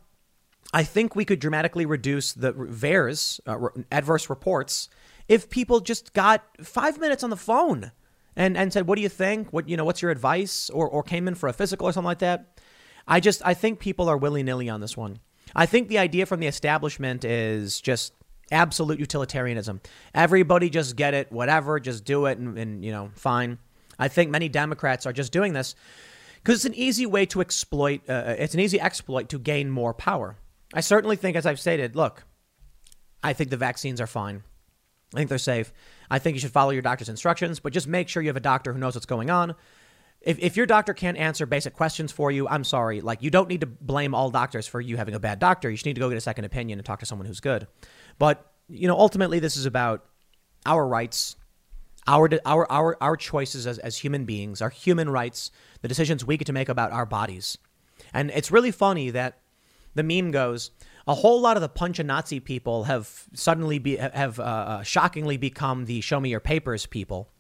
A: I think we could dramatically reduce the VAERS, uh, adverse reports, if people just got five minutes on the phone and, and said, what do you think? What, you know, what's your advice? Or, or came in for a physical or something like that. I just, I think people are willy nilly on this one. I think the idea from the establishment is just absolute utilitarianism. Everybody just get it, whatever, just do it, and, and you know, fine. I think many Democrats are just doing this because it's an easy way to exploit. Uh, uh, it's an easy exploit to gain more power. I certainly think, as I've stated, look, I think the vaccines are fine. I think they're safe. I think you should follow your doctor's instructions, but just make sure you have a doctor who knows what's going on. If, if your doctor can't answer basic questions for you, I'm sorry. Like, you don't need to blame all doctors for you having a bad doctor. You just need to go get a second opinion and talk to someone who's good. But, you know, ultimately, this is about our rights, our, our, our, our choices as, as human beings, our human rights, the decisions we get to make about our bodies. And it's really funny that the meme goes, a whole lot of the punch a Nazi people have suddenly be, have uh, uh, shockingly become the show me your papers people.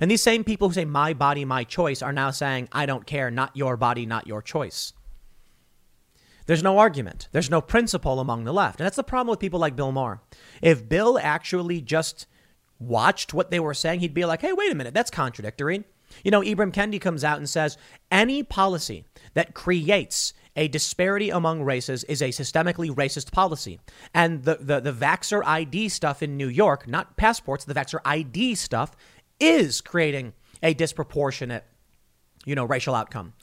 A: And these same people who say my body, my choice are now saying I don't care, not your body, not your choice. There's no argument. There's no principle among the left. And that's the problem with people like Bill Maher. If Bill actually just watched what they were saying, he'd be like, hey, wait a minute, that's contradictory. You know, Ibram Kendi comes out and says any policy that creates a disparity among races is a systemically racist policy. And the, the, the Vaxxer ID stuff in New York, not passports, the Vaxxer ID stuff is creating a disproportionate, you know, racial outcome.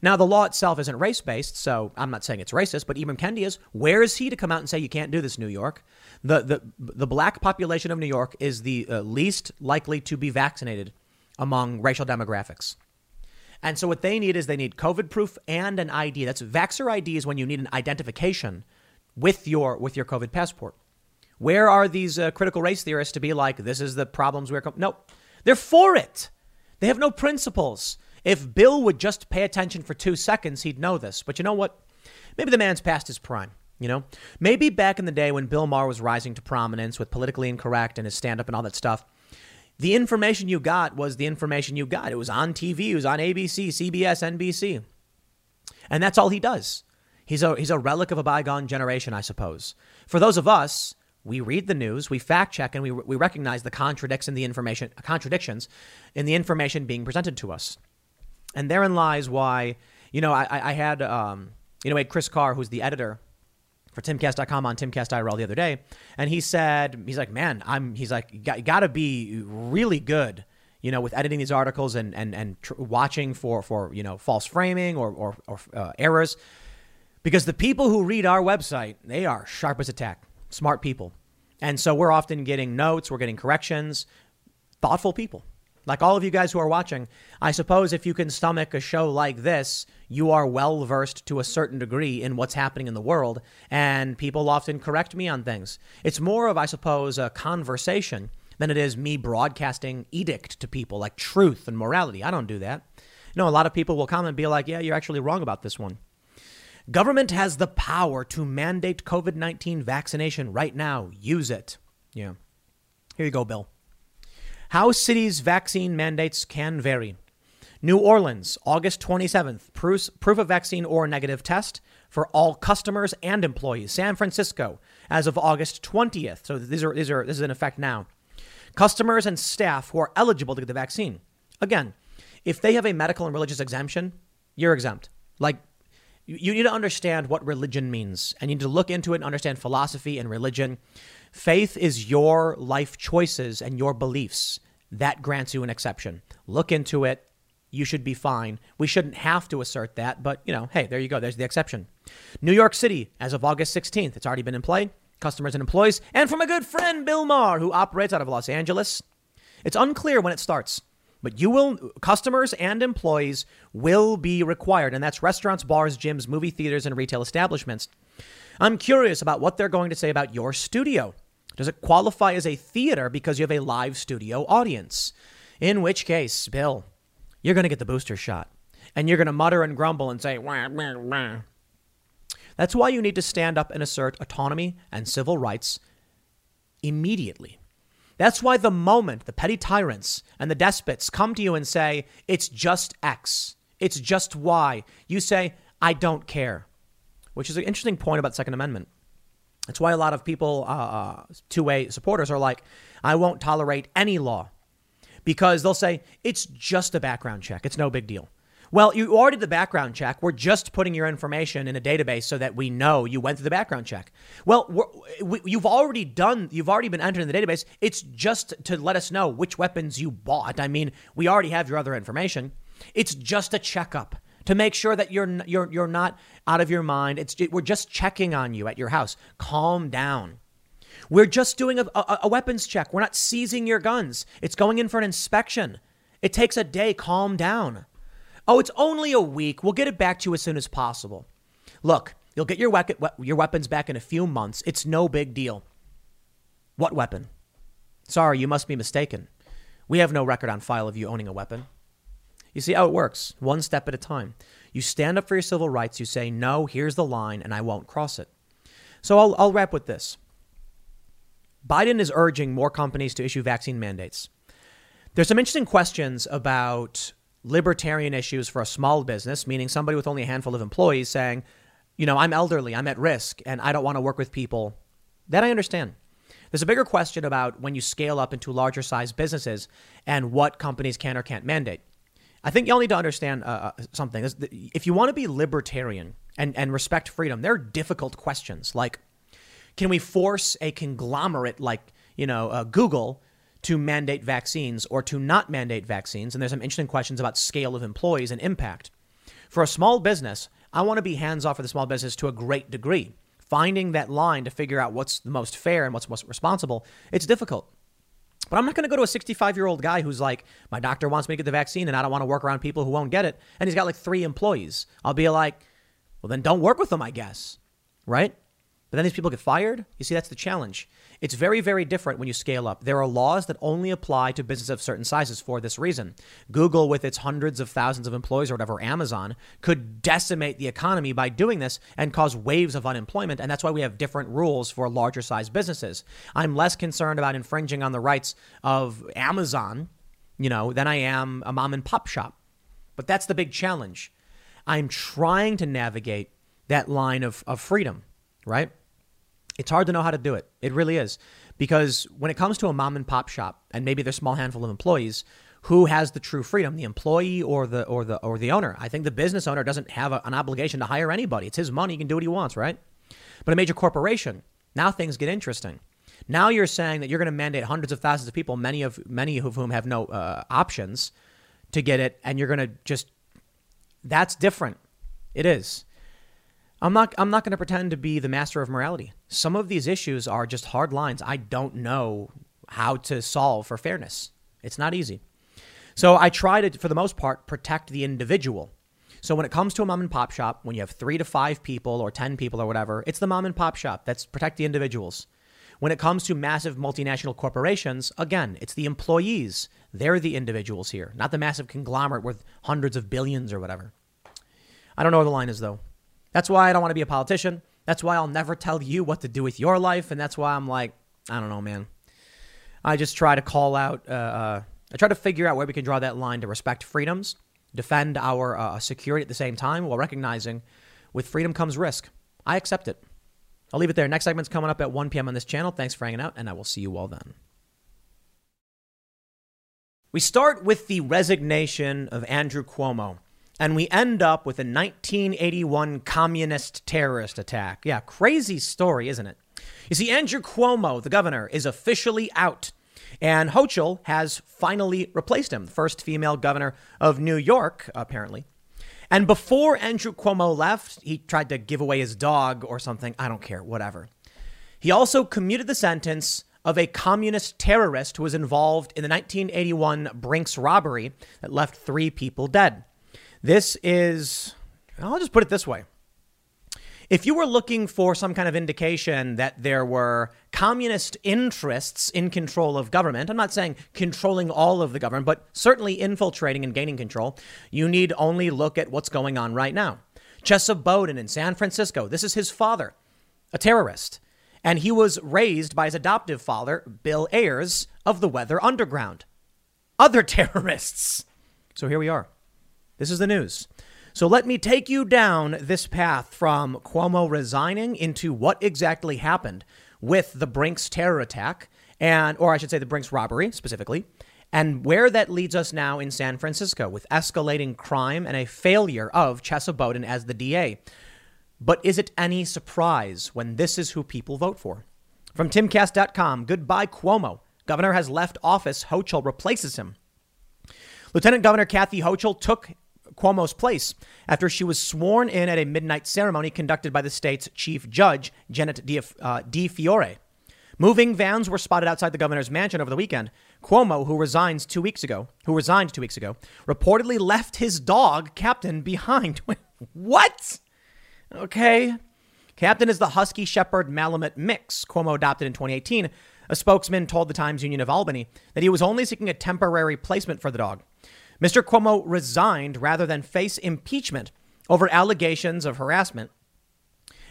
A: Now, the law itself isn't race based, so I'm not saying it's racist, but Ibram Kendi is. Where is he to come out and say you can't do this, New York? The, the, the black population of New York is the uh, least likely to be vaccinated among racial demographics. And so what they need is they need COVID proof and an ID. That's Vaxxer ID is when you need an identification with your with your COVID passport. Where are these uh, critical race theorists to be like, this is the problems we're... Com-? No, they're for it. They have no principles. If Bill would just pay attention for two seconds, he'd know this. But you know what? Maybe the man's past his prime. You know, maybe back in the day when Bill Maher was rising to prominence with politically incorrect and his stand up and all that stuff, the information you got was the information you got. It was on TV, it was on ABC, CBS, NBC. And that's all he does. He's a, he's a relic of a bygone generation, I suppose. For those of us we read the news, we fact check, and we, we recognize the contradicts in the information, contradictions in the information being presented to us. And therein lies why, you know, I, I had, um, you know, Chris Carr, who's the editor for timcast.com on timcast IRL the other day. And he said, he's like, man, I'm, he's like, you got, got to be really good, you know, with editing these articles and, and, and tr- watching for, for, you know, false framing or, or, or uh, errors. Because the people who read our website, they are sharp as a tack smart people. And so we're often getting notes, we're getting corrections, thoughtful people. Like all of you guys who are watching, I suppose if you can stomach a show like this, you are well versed to a certain degree in what's happening in the world, and people often correct me on things. It's more of, I suppose, a conversation than it is me broadcasting edict to people like truth and morality. I don't do that. Know, a lot of people will come and be like, yeah, you're actually wrong about this one. Government has the power to mandate COVID 19 vaccination right now. Use it. Yeah. Here you go, Bill. How cities' vaccine mandates can vary. New Orleans, August 27th, proof, proof of vaccine or negative test for all customers and employees. San Francisco, as of August 20th. So these are, these are, this is in effect now. Customers and staff who are eligible to get the vaccine. Again, if they have a medical and religious exemption, you're exempt. Like, you need to understand what religion means and you need to look into it and understand philosophy and religion. Faith is your life choices and your beliefs. That grants you an exception. Look into it. You should be fine. We shouldn't have to assert that, but you know, hey, there you go. There's the exception. New York City, as of August 16th, it's already been in play. Customers and employees, and from a good friend, Bill Maher, who operates out of Los Angeles. It's unclear when it starts. But you will, customers and employees will be required, and that's restaurants, bars, gyms, movie theaters, and retail establishments. I'm curious about what they're going to say about your studio. Does it qualify as a theater because you have a live studio audience? In which case, Bill, you're going to get the booster shot. And you're going to mutter and grumble and say, wah, wah, wah. That's why you need to stand up and assert autonomy and civil rights immediately. That's why the moment the petty tyrants and the despots come to you and say, it's just X, it's just Y, you say, I don't care, which is an interesting point about Second Amendment. That's why a lot of people, uh, uh 2A supporters, are like, I won't tolerate any law because they'll say, it's just a background check, it's no big deal. Well, you already did the background check. We're just putting your information in a database so that we know you went through the background check. Well, we, you've already done, you've already been entered in the database. It's just to let us know which weapons you bought. I mean, we already have your other information. It's just a checkup to make sure that you're you're you're not out of your mind. It's we're just checking on you at your house. Calm down. We're just doing a, a, a weapons check. We're not seizing your guns. It's going in for an inspection. It takes a day. Calm down. Oh, it's only a week. We'll get it back to you as soon as possible. Look, you'll get your, we- your weapons back in a few months. It's no big deal. What weapon? Sorry, you must be mistaken. We have no record on file of you owning a weapon. You see how it works, one step at a time. You stand up for your civil rights. You say, no, here's the line, and I won't cross it. So I'll, I'll wrap with this Biden is urging more companies to issue vaccine mandates. There's some interesting questions about libertarian issues for a small business, meaning somebody with only a handful of employees saying, you know, I'm elderly, I'm at risk, and I don't want to work with people, that I understand. There's a bigger question about when you scale up into larger size businesses and what companies can or can't mandate. I think y'all need to understand uh, uh something. If you want to be libertarian and, and respect freedom, there are difficult questions like, can we force a conglomerate like, you know, uh, Google to mandate vaccines or to not mandate vaccines. And there's some interesting questions about scale of employees and impact. For a small business, I want to be hands off for the small business to a great degree. Finding that line to figure out what's the most fair and what's most responsible, it's difficult. But I'm not going to go to a 65 year old guy who's like, my doctor wants me to get the vaccine and I don't want to work around people who won't get it. And he's got like three employees. I'll be like, well, then don't work with them, I guess. Right? But then these people get fired. You see, that's the challenge. It's very, very different when you scale up. There are laws that only apply to businesses of certain sizes for this reason. Google, with its hundreds of thousands of employees or whatever, Amazon, could decimate the economy by doing this and cause waves of unemployment. And that's why we have different rules for larger size businesses. I'm less concerned about infringing on the rights of Amazon, you know, than I am a mom and pop shop. But that's the big challenge. I'm trying to navigate that line of, of freedom, right? It's hard to know how to do it. It really is. Because when it comes to a mom and pop shop and maybe their small handful of employees, who has the true freedom, the employee or the or the or the owner? I think the business owner doesn't have a, an obligation to hire anybody. It's his money; he can do what he wants, right? But a major corporation, now things get interesting. Now you're saying that you're going to mandate hundreds of thousands of people, many of many of whom have no uh, options to get it, and you're going to just that's different. It is. I'm not I'm not going to pretend to be the master of morality. Some of these issues are just hard lines I don't know how to solve for fairness. It's not easy. So I try to for the most part protect the individual. So when it comes to a mom and pop shop, when you have 3 to 5 people or 10 people or whatever, it's the mom and pop shop. That's protect the individuals. When it comes to massive multinational corporations, again, it's the employees. They're the individuals here, not the massive conglomerate worth hundreds of billions or whatever. I don't know where the line is though. That's why I don't want to be a politician. That's why I'll never tell you what to do with your life. And that's why I'm like, I don't know, man. I just try to call out, uh, uh, I try to figure out where we can draw that line to respect freedoms, defend our uh, security at the same time while recognizing with freedom comes risk. I accept it. I'll leave it there. Next segment's coming up at 1 p.m. on this channel. Thanks for hanging out, and I will see you all then. We start with the resignation of Andrew Cuomo, and we end up with a 1981 communist terrorist attack. Yeah, crazy story, isn't it? You see, Andrew Cuomo, the governor, is officially out, and Hochul has finally replaced him, the first female governor of New York, apparently. And before Andrew Cuomo left, he tried to give away his dog or something. I don't care, whatever. He also commuted the sentence of a communist terrorist who was involved in the 1981 Brinks robbery that left three people dead. This is, I'll just put it this way. If you were looking for some kind of indication that there were communist interests in control of government, I'm not saying controlling all of the government, but certainly infiltrating and gaining control, you need only look at what's going on right now. Chesa Boudin in San Francisco, this is his father, a terrorist. And he was raised by his adoptive father, Bill Ayers, of the Weather Underground. Other terrorists. So here we are. This is the news. So let me take you down this path from Cuomo resigning into what exactly happened with the Brinks terror attack, and, or I should say, the Brinks robbery specifically, and where that leads us now in San Francisco with escalating crime and a failure of Chesa Boudin as the DA. But is it any surprise when this is who people vote for? From timcast.com, goodbye Cuomo. Governor has left office. Hochul replaces him. Lieutenant Governor Kathy Hochul took Cuomo's place after she was sworn in at a midnight ceremony conducted by the state's chief judge, Janet Di, uh, Fiore. Moving vans were spotted outside the governor's mansion over the weekend. Cuomo, who resigned two weeks ago, who resigned two weeks ago, reportedly left his dog Captain behind. what? Okay. Captain is the Husky Shepherd Malamute mix Cuomo adopted in 2018. A spokesman told the Times Union of Albany that he was only seeking a temporary placement for the dog. Mr. Cuomo resigned rather than face impeachment over allegations of harassment.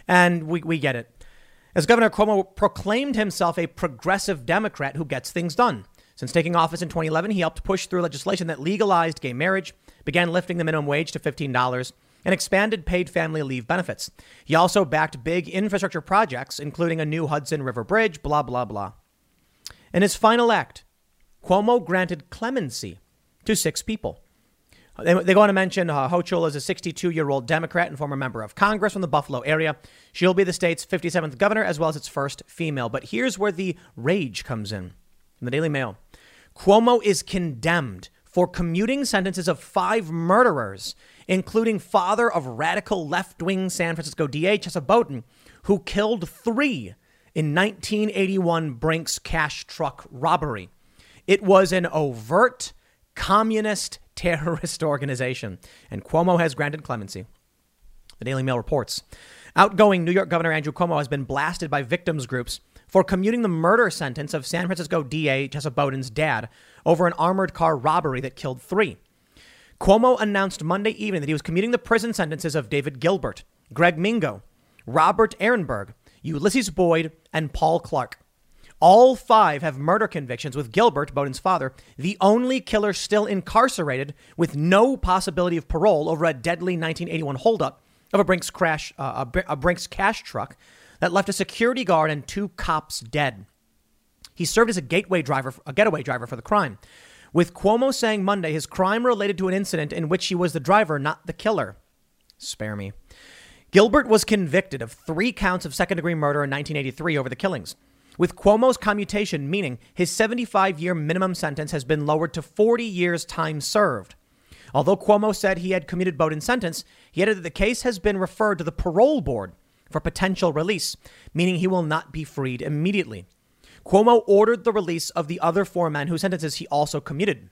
A: And we, we get it. As Governor Cuomo proclaimed himself a progressive Democrat who gets things done. Since taking office in 2011, he helped push through legislation that legalized gay marriage, began lifting the minimum wage to $15, and expanded paid family leave benefits. He also backed big infrastructure projects, including a new Hudson River Bridge, blah, blah, blah. In his final act, Cuomo granted clemency to six people. They, they go on to mention uh, Hochul is a 62 year old Democrat and former member of Congress from the Buffalo area. She'll be the state's 57th governor as well as its first female. But here's where the rage comes in. In the Daily Mail, Cuomo is condemned for commuting sentences of five murderers including father of radical left wing San Francisco DA Chesa Boudin, who killed three in 1981 Brinks cash truck robbery. It was an overt communist terrorist organization, and Cuomo has granted clemency. The Daily Mail reports. Outgoing New York Governor Andrew Cuomo has been blasted by victims groups for commuting the murder sentence of San Francisco DA Chesa Boudin's dad over an armored car robbery that killed three. Cuomo announced Monday evening that he was commuting the prison sentences of David Gilbert, Greg Mingo, Robert Ehrenberg, Ulysses Boyd, and Paul Clark. All five have murder convictions, with Gilbert, Boudin's father, the only killer still incarcerated with no possibility of parole over a deadly 1981 holdup of a Brinks crash, uh, a Brinks cash truck that left a security guard and two cops dead. He served as a gateway driver, a getaway driver for the crime with Cuomo saying Monday his crime related to an incident in which he was the driver, not the killer. Spare me. Gilbert was convicted of three counts of second degree murder in 1983 over the killings, with Cuomo's commutation meaning his 75 year minimum sentence has been lowered to 40 years' time served. Although Cuomo said he had commuted Boudin's sentence, he added that the case has been referred to the parole board for potential release, meaning he will not be freed immediately. Cuomo ordered the release of the other four men whose sentences he also commuted.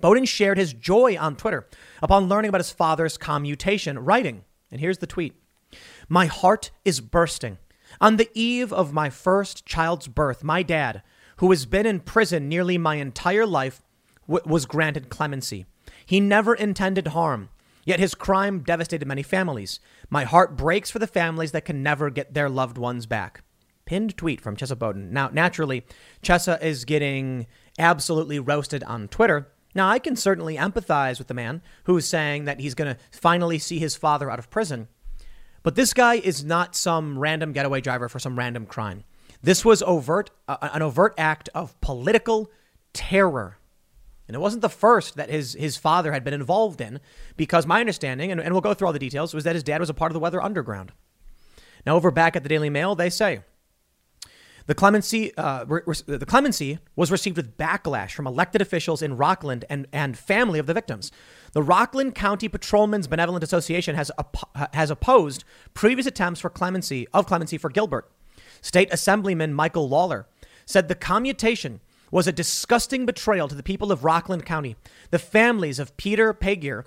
A: Boudin shared his joy on Twitter upon learning about his father's commutation, writing, and here's the tweet My heart is bursting. On the eve of my first child's birth, my dad, who has been in prison nearly my entire life, w- was granted clemency. He never intended harm. Yet his crime devastated many families. My heart breaks for the families that can never get their loved ones back. Pinned tweet from Chesa Bowden. Now, naturally, Chesa is getting absolutely roasted on Twitter. Now, I can certainly empathize with the man who is saying that he's going to finally see his father out of prison. But this guy is not some random getaway driver for some random crime. This was overt, uh, an overt act of political terror. And it wasn't the first that his, his father had been involved in, because my understanding, and, and we'll go through all the details, was that his dad was a part of the Weather Underground. Now, over back at the Daily Mail, they say the clemency, uh, re- re- the clemency was received with backlash from elected officials in Rockland and, and family of the victims. The Rockland County Patrolmen's Benevolent Association has, op- has opposed previous attempts for clemency of clemency for Gilbert. State Assemblyman Michael Lawler said the commutation was a disgusting betrayal to the people of Rockland County, the families of Peter Pagier,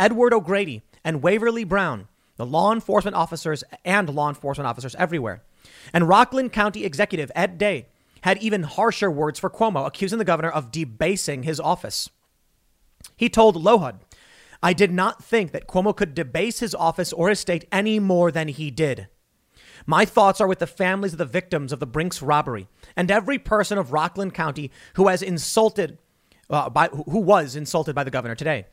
A: Edward O'Grady, and Waverly Brown, the law enforcement officers and law enforcement officers everywhere. And Rockland County Executive Ed Day had even harsher words for Cuomo, accusing the governor of debasing his office. He told Lohud, I did not think that Cuomo could debase his office or his state any more than he did. My thoughts are with the families of the victims of the Brinks robbery and every person of Rockland County who has insulted, uh, by, who was insulted by the governor today.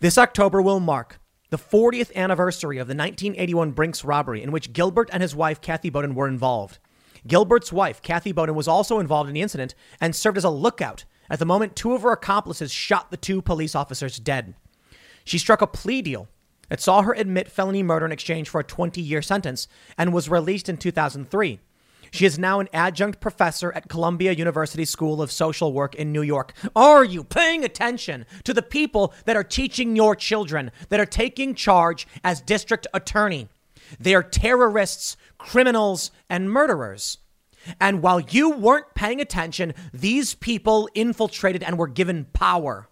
A: This October will mark the 40th anniversary of the 1981 Brinks robbery in which Gilbert and his wife, Kathy Bowden were involved. Gilbert's wife, Kathy Bowden, was also involved in the incident and served as a lookout at the moment two of her accomplices shot the two police officers dead. She struck a plea deal that saw her admit felony murder in exchange for a 20 year sentence and was released in 2003. She is now an adjunct professor at Columbia University School of Social Work in New York. Are you paying attention to the people that are teaching your children, that are taking charge as district attorney? They are terrorists, criminals, and murderers. And while you weren't paying attention, these people infiltrated and were given power.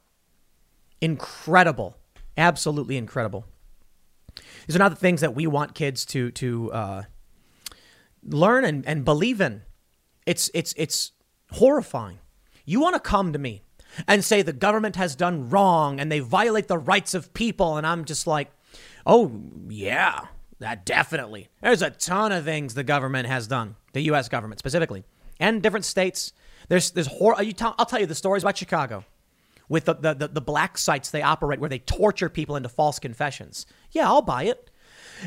A: Incredible. Absolutely incredible. These are not the things that we want kids to to uh, learn and, and believe in. It's it's it's horrifying. You want to come to me and say the government has done wrong and they violate the rights of people, and I'm just like, oh yeah, that definitely. There's a ton of things the government has done, the U.S. government specifically, and different states. There's there's hor- you tell, I'll tell you the stories about Chicago with the, the, the, the black sites they operate where they torture people into false confessions. Yeah, I'll buy it.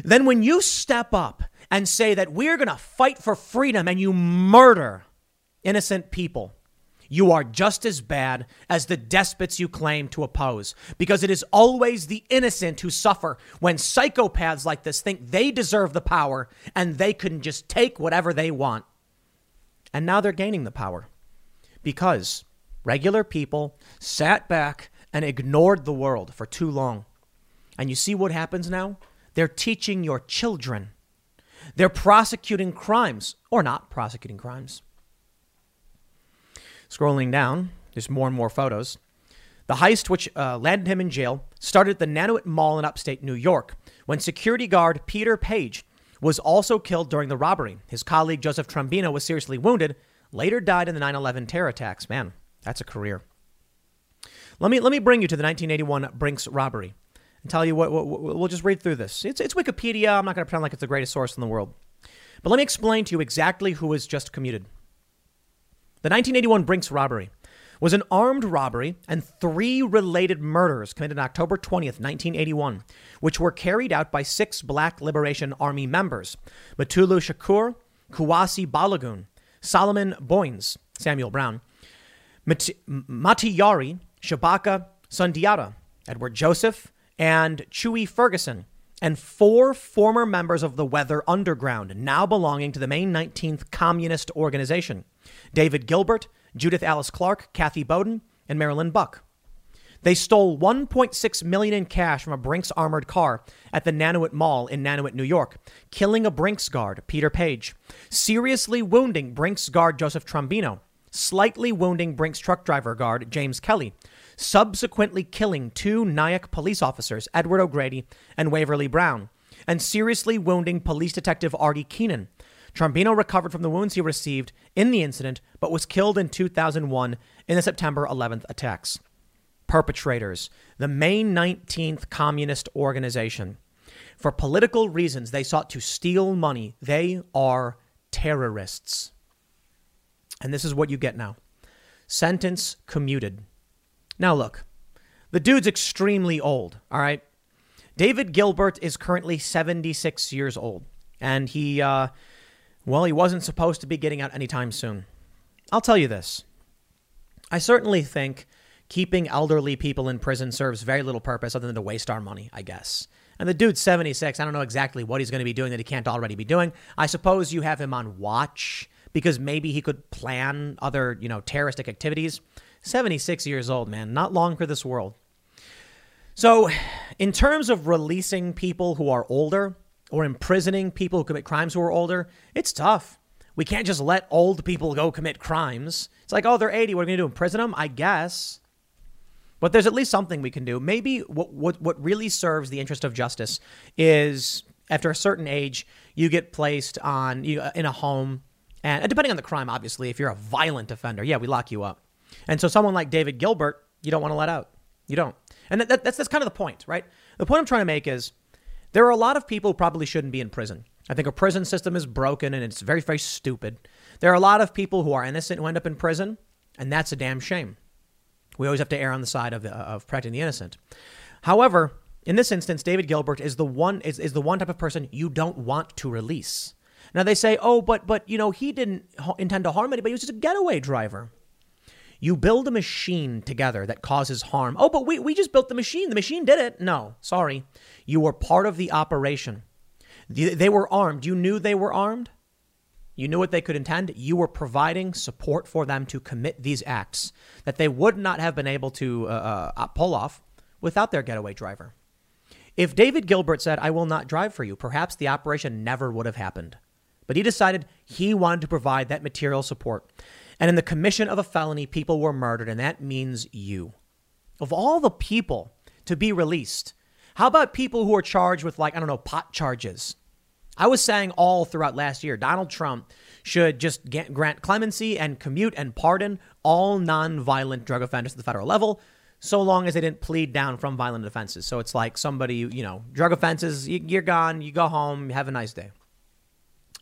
A: Then when you step up and say that we're going to fight for freedom and you murder innocent people, you are just as bad as the despots you claim to oppose. Because it is always the innocent who suffer when psychopaths like this think they deserve the power and they can just take whatever they want. And now they're gaining the power because regular people sat back and ignored the world for too long. And you see what happens now? They're teaching your children. They're prosecuting crimes or not prosecuting crimes. Scrolling down, there's more and more photos. The heist, which uh, landed him in jail, started at the Nanuet Mall in upstate New York when security guard Peter Paige was also killed during the robbery. His colleague Joseph Trombino was seriously wounded, later died in the 9 11 terror attacks. Man, that's a career. Let me, let me bring you to the 1981 Brinks robbery and tell you what, what, what we'll just read through this. It's, it's Wikipedia. I'm not going to pretend like it's the greatest source in the world. But let me explain to you exactly who was just commuted. The 1981 Brinks robbery was an armed robbery and three related murders committed on October 20th, 1981, which were carried out by six Black Liberation Army members Mutulu Shakur, Kuwasi Balagoon, Solomon Boynes, Samuel Brown, Mat- Matiyari, Shabaka Sundiata, Edward Joseph, and Chewy Ferguson, and four former members of the Weather Underground, now belonging to the May 19th Communist Organization David Gilbert, Judith Alice Clark, Kathy Bowden, and Marilyn Buck. They stole 1.6 million in cash from a Brinks armored car at the Nanuet Mall in Nanuet, New York, killing a Brinks guard, Peter Paige, seriously wounding Brinks guard Joseph Trombino, slightly wounding Brinks truck driver guard James Kelly, subsequently killing two Nyack police officers, Edward O'Grady and Waverly Brown, and seriously wounding police detective Artie Keenan. Trombino recovered from the wounds he received in the incident, but was killed in 2001 in the September 11th attacks. perpetrators, the May 19th Communist Organization. For political reasons, they sought to steal money. They are terrorists. And this is what you get now sentence commuted. Now, look, the dude's extremely old, all right? David Gilbert is currently 76 years old, and he, uh, well, he wasn't supposed to be getting out anytime soon. I'll tell you this I certainly think keeping elderly people in prison serves very little purpose other than to waste our money, I guess. And the dude's 76. I don't know exactly what he's going to be doing that he can't already be doing. I suppose you have him on watch because maybe he could plan other, you know, terroristic activities. 76 years old, man. Not long for this world. So, in terms of releasing people who are older or imprisoning people who commit crimes who are older, it's tough. We can't just let old people go commit crimes. It's like, oh, they're 80. What are we going to do? Imprison them? I guess. But there's at least something we can do. Maybe what, what, what really serves the interest of justice is after a certain age, you get placed on you, in a home. And depending on the crime, obviously, if you're a violent offender, yeah, we lock you up. And so someone like David Gilbert, you don't want to let out. You don't. And that, that, that's, that's kind of the point, right? The point I'm trying to make is there are a lot of people who probably shouldn't be in prison. I think our prison system is broken and it's very, very stupid. There are a lot of people who are innocent who end up in prison, and that's a damn shame. We always have to err on the side of, the, of protecting the innocent. However, in this instance, David Gilbert is the one is, is the one type of person you don't want to release. Now they say, oh, but but you know he didn't intend to harm anybody. He was just a getaway driver. You build a machine together that causes harm. Oh, but we, we just built the machine. The machine did it. No, sorry. You were part of the operation. They were armed. You knew they were armed. You knew what they could intend. You were providing support for them to commit these acts that they would not have been able to uh, uh, pull off without their getaway driver. If David Gilbert said, I will not drive for you, perhaps the operation never would have happened. But he decided he wanted to provide that material support. And in the commission of a felony, people were murdered, and that means you. Of all the people to be released, how about people who are charged with, like, I don't know, pot charges? I was saying all throughout last year, Donald Trump should just get, grant clemency and commute and pardon all non-violent drug offenders at the federal level, so long as they didn't plead down from violent offenses. So it's like somebody, you know, drug offenses, you're gone, you go home, have a nice day.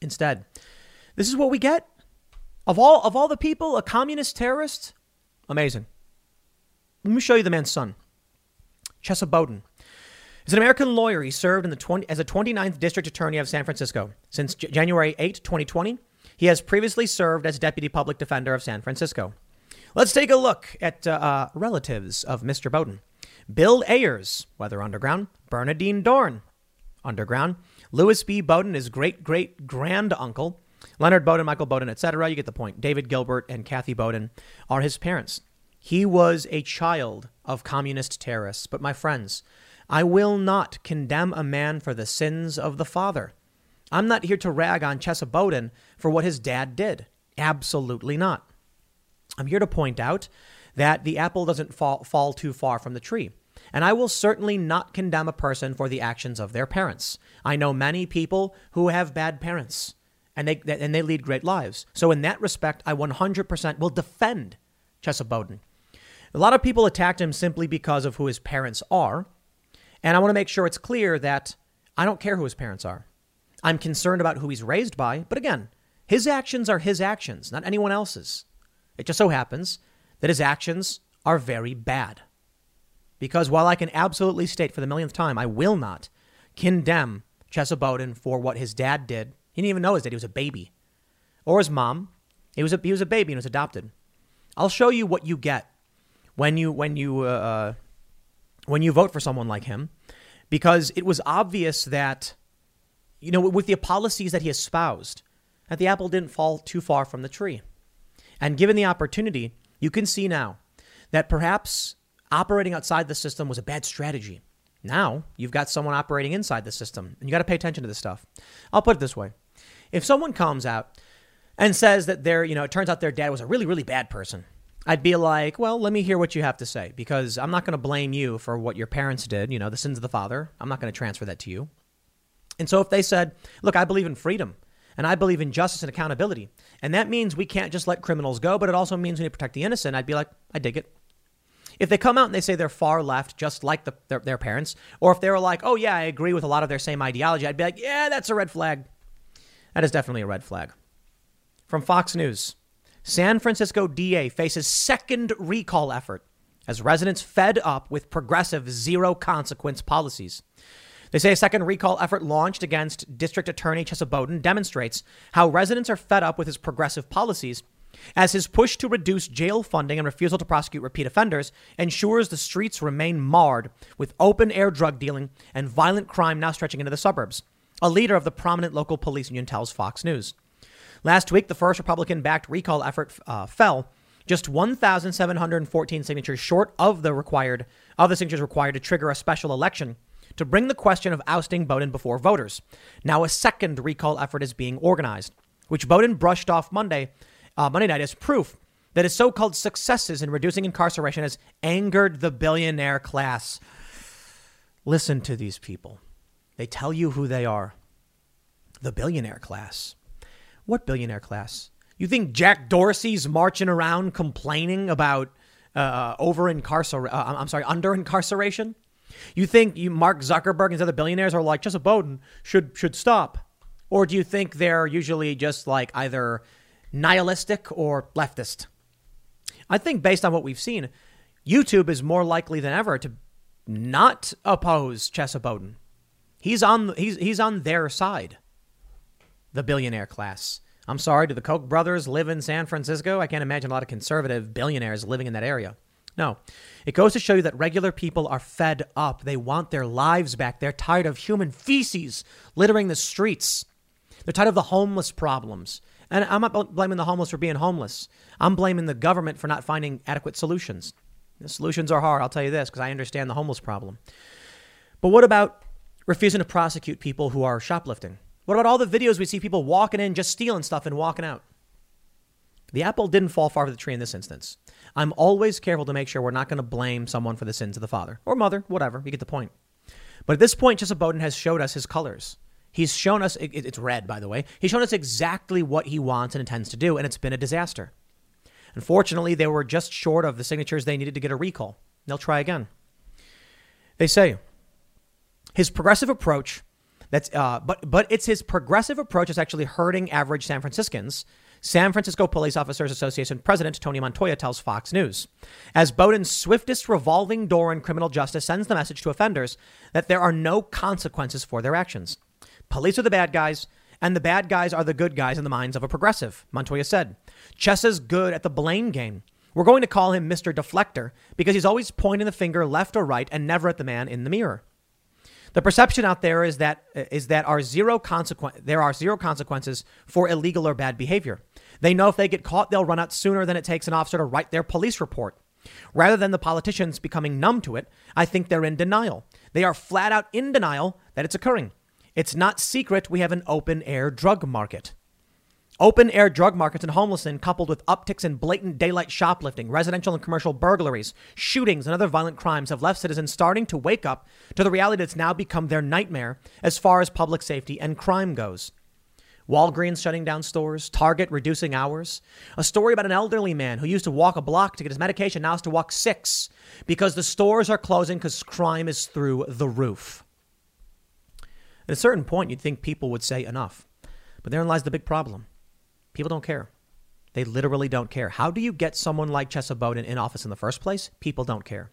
A: Instead, this is what we get. Of all of all the people, a communist terrorist, amazing. Let me show you the man's son, Chesa Boudin. As an American lawyer, he served in the 20, as a 29th District Attorney of San Francisco. Since J- January 8, 2020, he has previously served as Deputy Public Defender of San Francisco. Let's take a look at uh, uh, relatives of Mr. Bowden. Bill Ayers, Weather Underground. Bernardine Dohrn, Underground. Louis B. Boudin, his great great grand uncle. Leonard Bowden, Michael Bowden, etc. You get the point. David Gilbert and Kathy Bowden are his parents. He was a child of communist terrorists. But my friends, I will not condemn a man for the sins of the father. I'm not here to rag on Chesa Boudin for what his dad did. Absolutely not. I'm here to point out that the apple doesn't fall, fall too far from the tree. And I will certainly not condemn a person for the actions of their parents. I know many people who have bad parents and they, and they lead great lives. So, in that respect, I 100% will defend Chesa Boudin. A lot of people attacked him simply because of who his parents are. And I want to make sure it's clear that I don't care who his parents are. I'm concerned about who he's raised by. But again, his actions are his actions, not anyone else's. It just so happens that his actions are very bad. Because while I can absolutely state for the millionth time, I will not condemn Chesa Boudin for what his dad did. He didn't even know his dad. He was a baby. Or his mom. He was a, he was a baby and was adopted. I'll show you what you get when you, when you, uh, uh when you vote for someone like him because it was obvious that, you know, with the policies that he espoused, that the apple didn't fall too far from the tree. And given the opportunity, you can see now that perhaps operating outside the system was a bad strategy. Now you've got someone operating inside the system, and you got to pay attention to this stuff. I'll put it this way if someone comes out and says that their, you know, it turns out their dad was a really, really bad person, I'd be like, well, let me hear what you have to say because I'm not going to blame you for what your parents did, you know, the sins of the father. I'm not going to transfer that to you. And so if they said, look, I believe in freedom and I believe in justice and accountability, and that means we can't just let criminals go, but it also means we need to protect the innocent, I'd be like, I dig it. If they come out and they say they're far left, just like the, their, their parents, or if they were like, oh, yeah, I agree with a lot of their same ideology, I'd be like, yeah, that's a red flag. That is definitely a red flag. From Fox News San Francisco DA faces second recall effort as residents fed up with progressive zero consequence policies. They say a second recall effort launched against District Attorney Chesa Boudin demonstrates how residents are fed up with his progressive policies as his push to reduce jail funding and refusal to prosecute repeat offenders ensures the streets remain marred with open air drug dealing and violent crime now stretching into the suburbs. A leader of the prominent local police union tells Fox News. Last week, the first Republican backed recall effort uh, fell just 1,714 signatures short of the required of the signatures required to trigger a special election to bring the question of ousting Bowden before voters. Now, a second recall effort is being organized, which Bowden brushed off Monday, uh, Monday night as proof that his so-called successes in reducing incarceration has angered the billionaire class. Listen to these people. They tell you who they are. The billionaire class. What billionaire class? You think Jack Dorsey's marching around complaining about uh, over incarceration? Uh, I'm sorry, under incarceration? You think you Mark Zuckerberg and other billionaires are like Chesa Bowden should should stop, or do you think they're usually just like either nihilistic or leftist? I think based on what we've seen, YouTube is more likely than ever to not oppose Chesa Boudin. He's on he's he's on their side. The billionaire class. I'm sorry, do the Koch brothers live in San Francisco? I can't imagine a lot of conservative billionaires living in that area. No. It goes to show you that regular people are fed up. They want their lives back. They're tired of human feces littering the streets. They're tired of the homeless problems. And I'm not blaming the homeless for being homeless. I'm blaming the government for not finding adequate solutions. The solutions are hard, I'll tell you this, because I understand the homeless problem. But what about refusing to prosecute people who are shoplifting? What about all the videos we see people walking in, just stealing stuff and walking out? The apple didn't fall far from the tree in this instance. I'm always careful to make sure we're not going to blame someone for the sins of the father or mother, whatever. You get the point. But at this point, Chesa Boudin has showed us his colors. He's shown us, it's red, by the way. He's shown us exactly what he wants and intends to do, and it's been a disaster. Unfortunately, they were just short of the signatures they needed to get a recall. They'll try again. They say his progressive approach that's uh, but but it's his progressive approach is actually hurting average San Franciscans. San Francisco Police Officers Association President Tony Montoya tells Fox News. As Boudin's swiftest revolving door in criminal justice sends the message to offenders that there are no consequences for their actions. Police are the bad guys, and the bad guys are the good guys in the minds of a progressive, Montoya said. Chesa's good at the blame game. We're going to call him Mr. Deflector because he's always pointing the finger left or right and never at the man in the mirror. The perception out there is that is that are zero there are zero consequences for illegal or bad behavior. They know if they get caught, they'll run out sooner than it takes an officer to write their police report. Rather than the politicians becoming numb to it, I think they're in denial. They are flat out in denial that it's occurring. It's not secret we have an open air drug market. Open air drug markets and homelessness, coupled with upticks in blatant daylight shoplifting, residential and commercial burglaries, shootings, and other violent crimes, have left citizens starting to wake up to the reality that's now become their nightmare as far as public safety and crime goes. Walgreens shutting down stores, Target reducing hours. A story about an elderly man who used to walk a block to get his medication now has to walk six because the stores are closing because crime is through the roof. At a certain point, you'd think people would say enough. But therein lies the big problem. People don't care. They literally don't care. How do you get someone like Chesa Boudin in office in the first place? People don't care.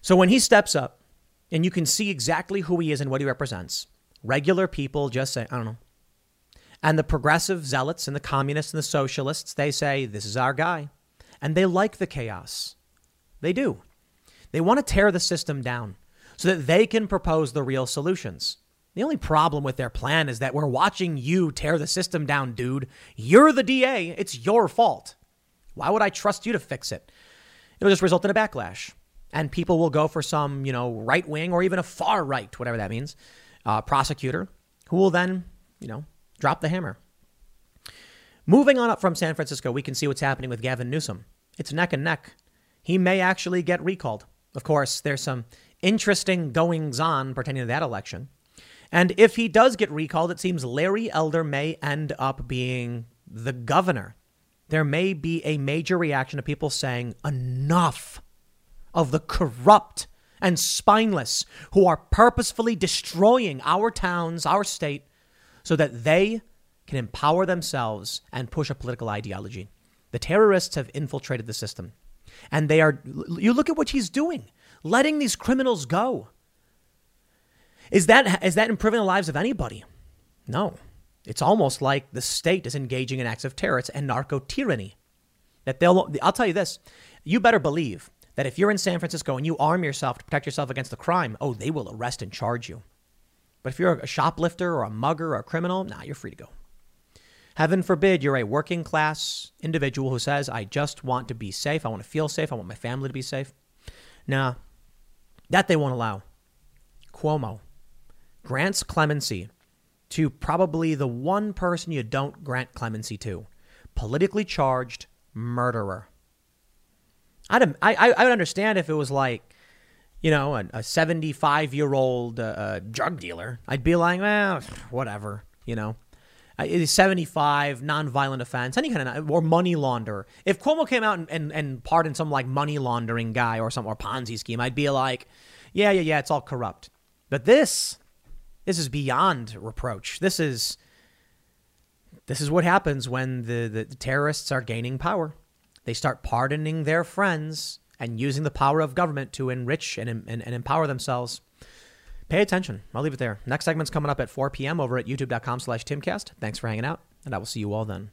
A: So when he steps up, and you can see exactly who he is and what he represents, regular people just say, I don't know. And the progressive zealots and the communists and the socialists, they say, this is our guy. And they like the chaos. They do. They want to tear the system down so that they can propose the real solutions. The only problem with their plan is that we're watching you tear the system down, dude. You're the DA. It's your fault. Why would I trust you to fix it? It'll just result in a backlash. And people will go for some, you know, right wing or even a far right, whatever that means, uh, prosecutor who will then, you know, drop the hammer. Moving on up from San Francisco, we can see what's happening with Gavin Newsom. It's neck and neck. He may actually get recalled. Of course, there's some interesting goings on pertaining to that election. And if he does get recalled, it seems Larry Elder may end up being the governor there may be a major reaction to people saying, enough of the corrupt and spineless who are purposefully destroying our towns, our state, so that they can empower themselves and push a political ideology. The terrorists have infiltrated the system. And they are, you look at what he's doing, letting these criminals go. Is that, is that improving the lives of anybody? No. It's almost like the state is engaging in acts of terror. And narco tyranny. That they'll, I'll tell you this, you better believe that if you're in San Francisco and you arm yourself to protect yourself against the crime, oh, they will arrest and charge you. But if you're a shoplifter or a mugger or a criminal, nah, you're free to go. Heaven forbid you're a working class individual who says, I just want to be safe. I want to feel safe. I want my family to be safe. Nah, that they won't allow. Cuomo grants clemency to probably the one person you don't grant clemency to politically charged murderer. I'd, I, I would understand if it was like, you know, a 75 year old uh, uh, drug dealer. I'd be like, well, whatever, you know. Uh, 75, non-violent offense, any kind of, or money launder. If Cuomo came out and, and, and pardoned some like money laundering guy or some, or Ponzi scheme, I'd be like, yeah, yeah, yeah, it's all corrupt. But this, this is beyond reproach. This is, this is what happens when the, the, the terrorists are gaining power. They start pardoning their friends and using the power of government to enrich and, and, and empower themselves. Pay attention. I'll leave it there. Next segment's coming up at 4 p.m. over at youtube.com slash timcast. Thanks for hanging out, and I will see you all then.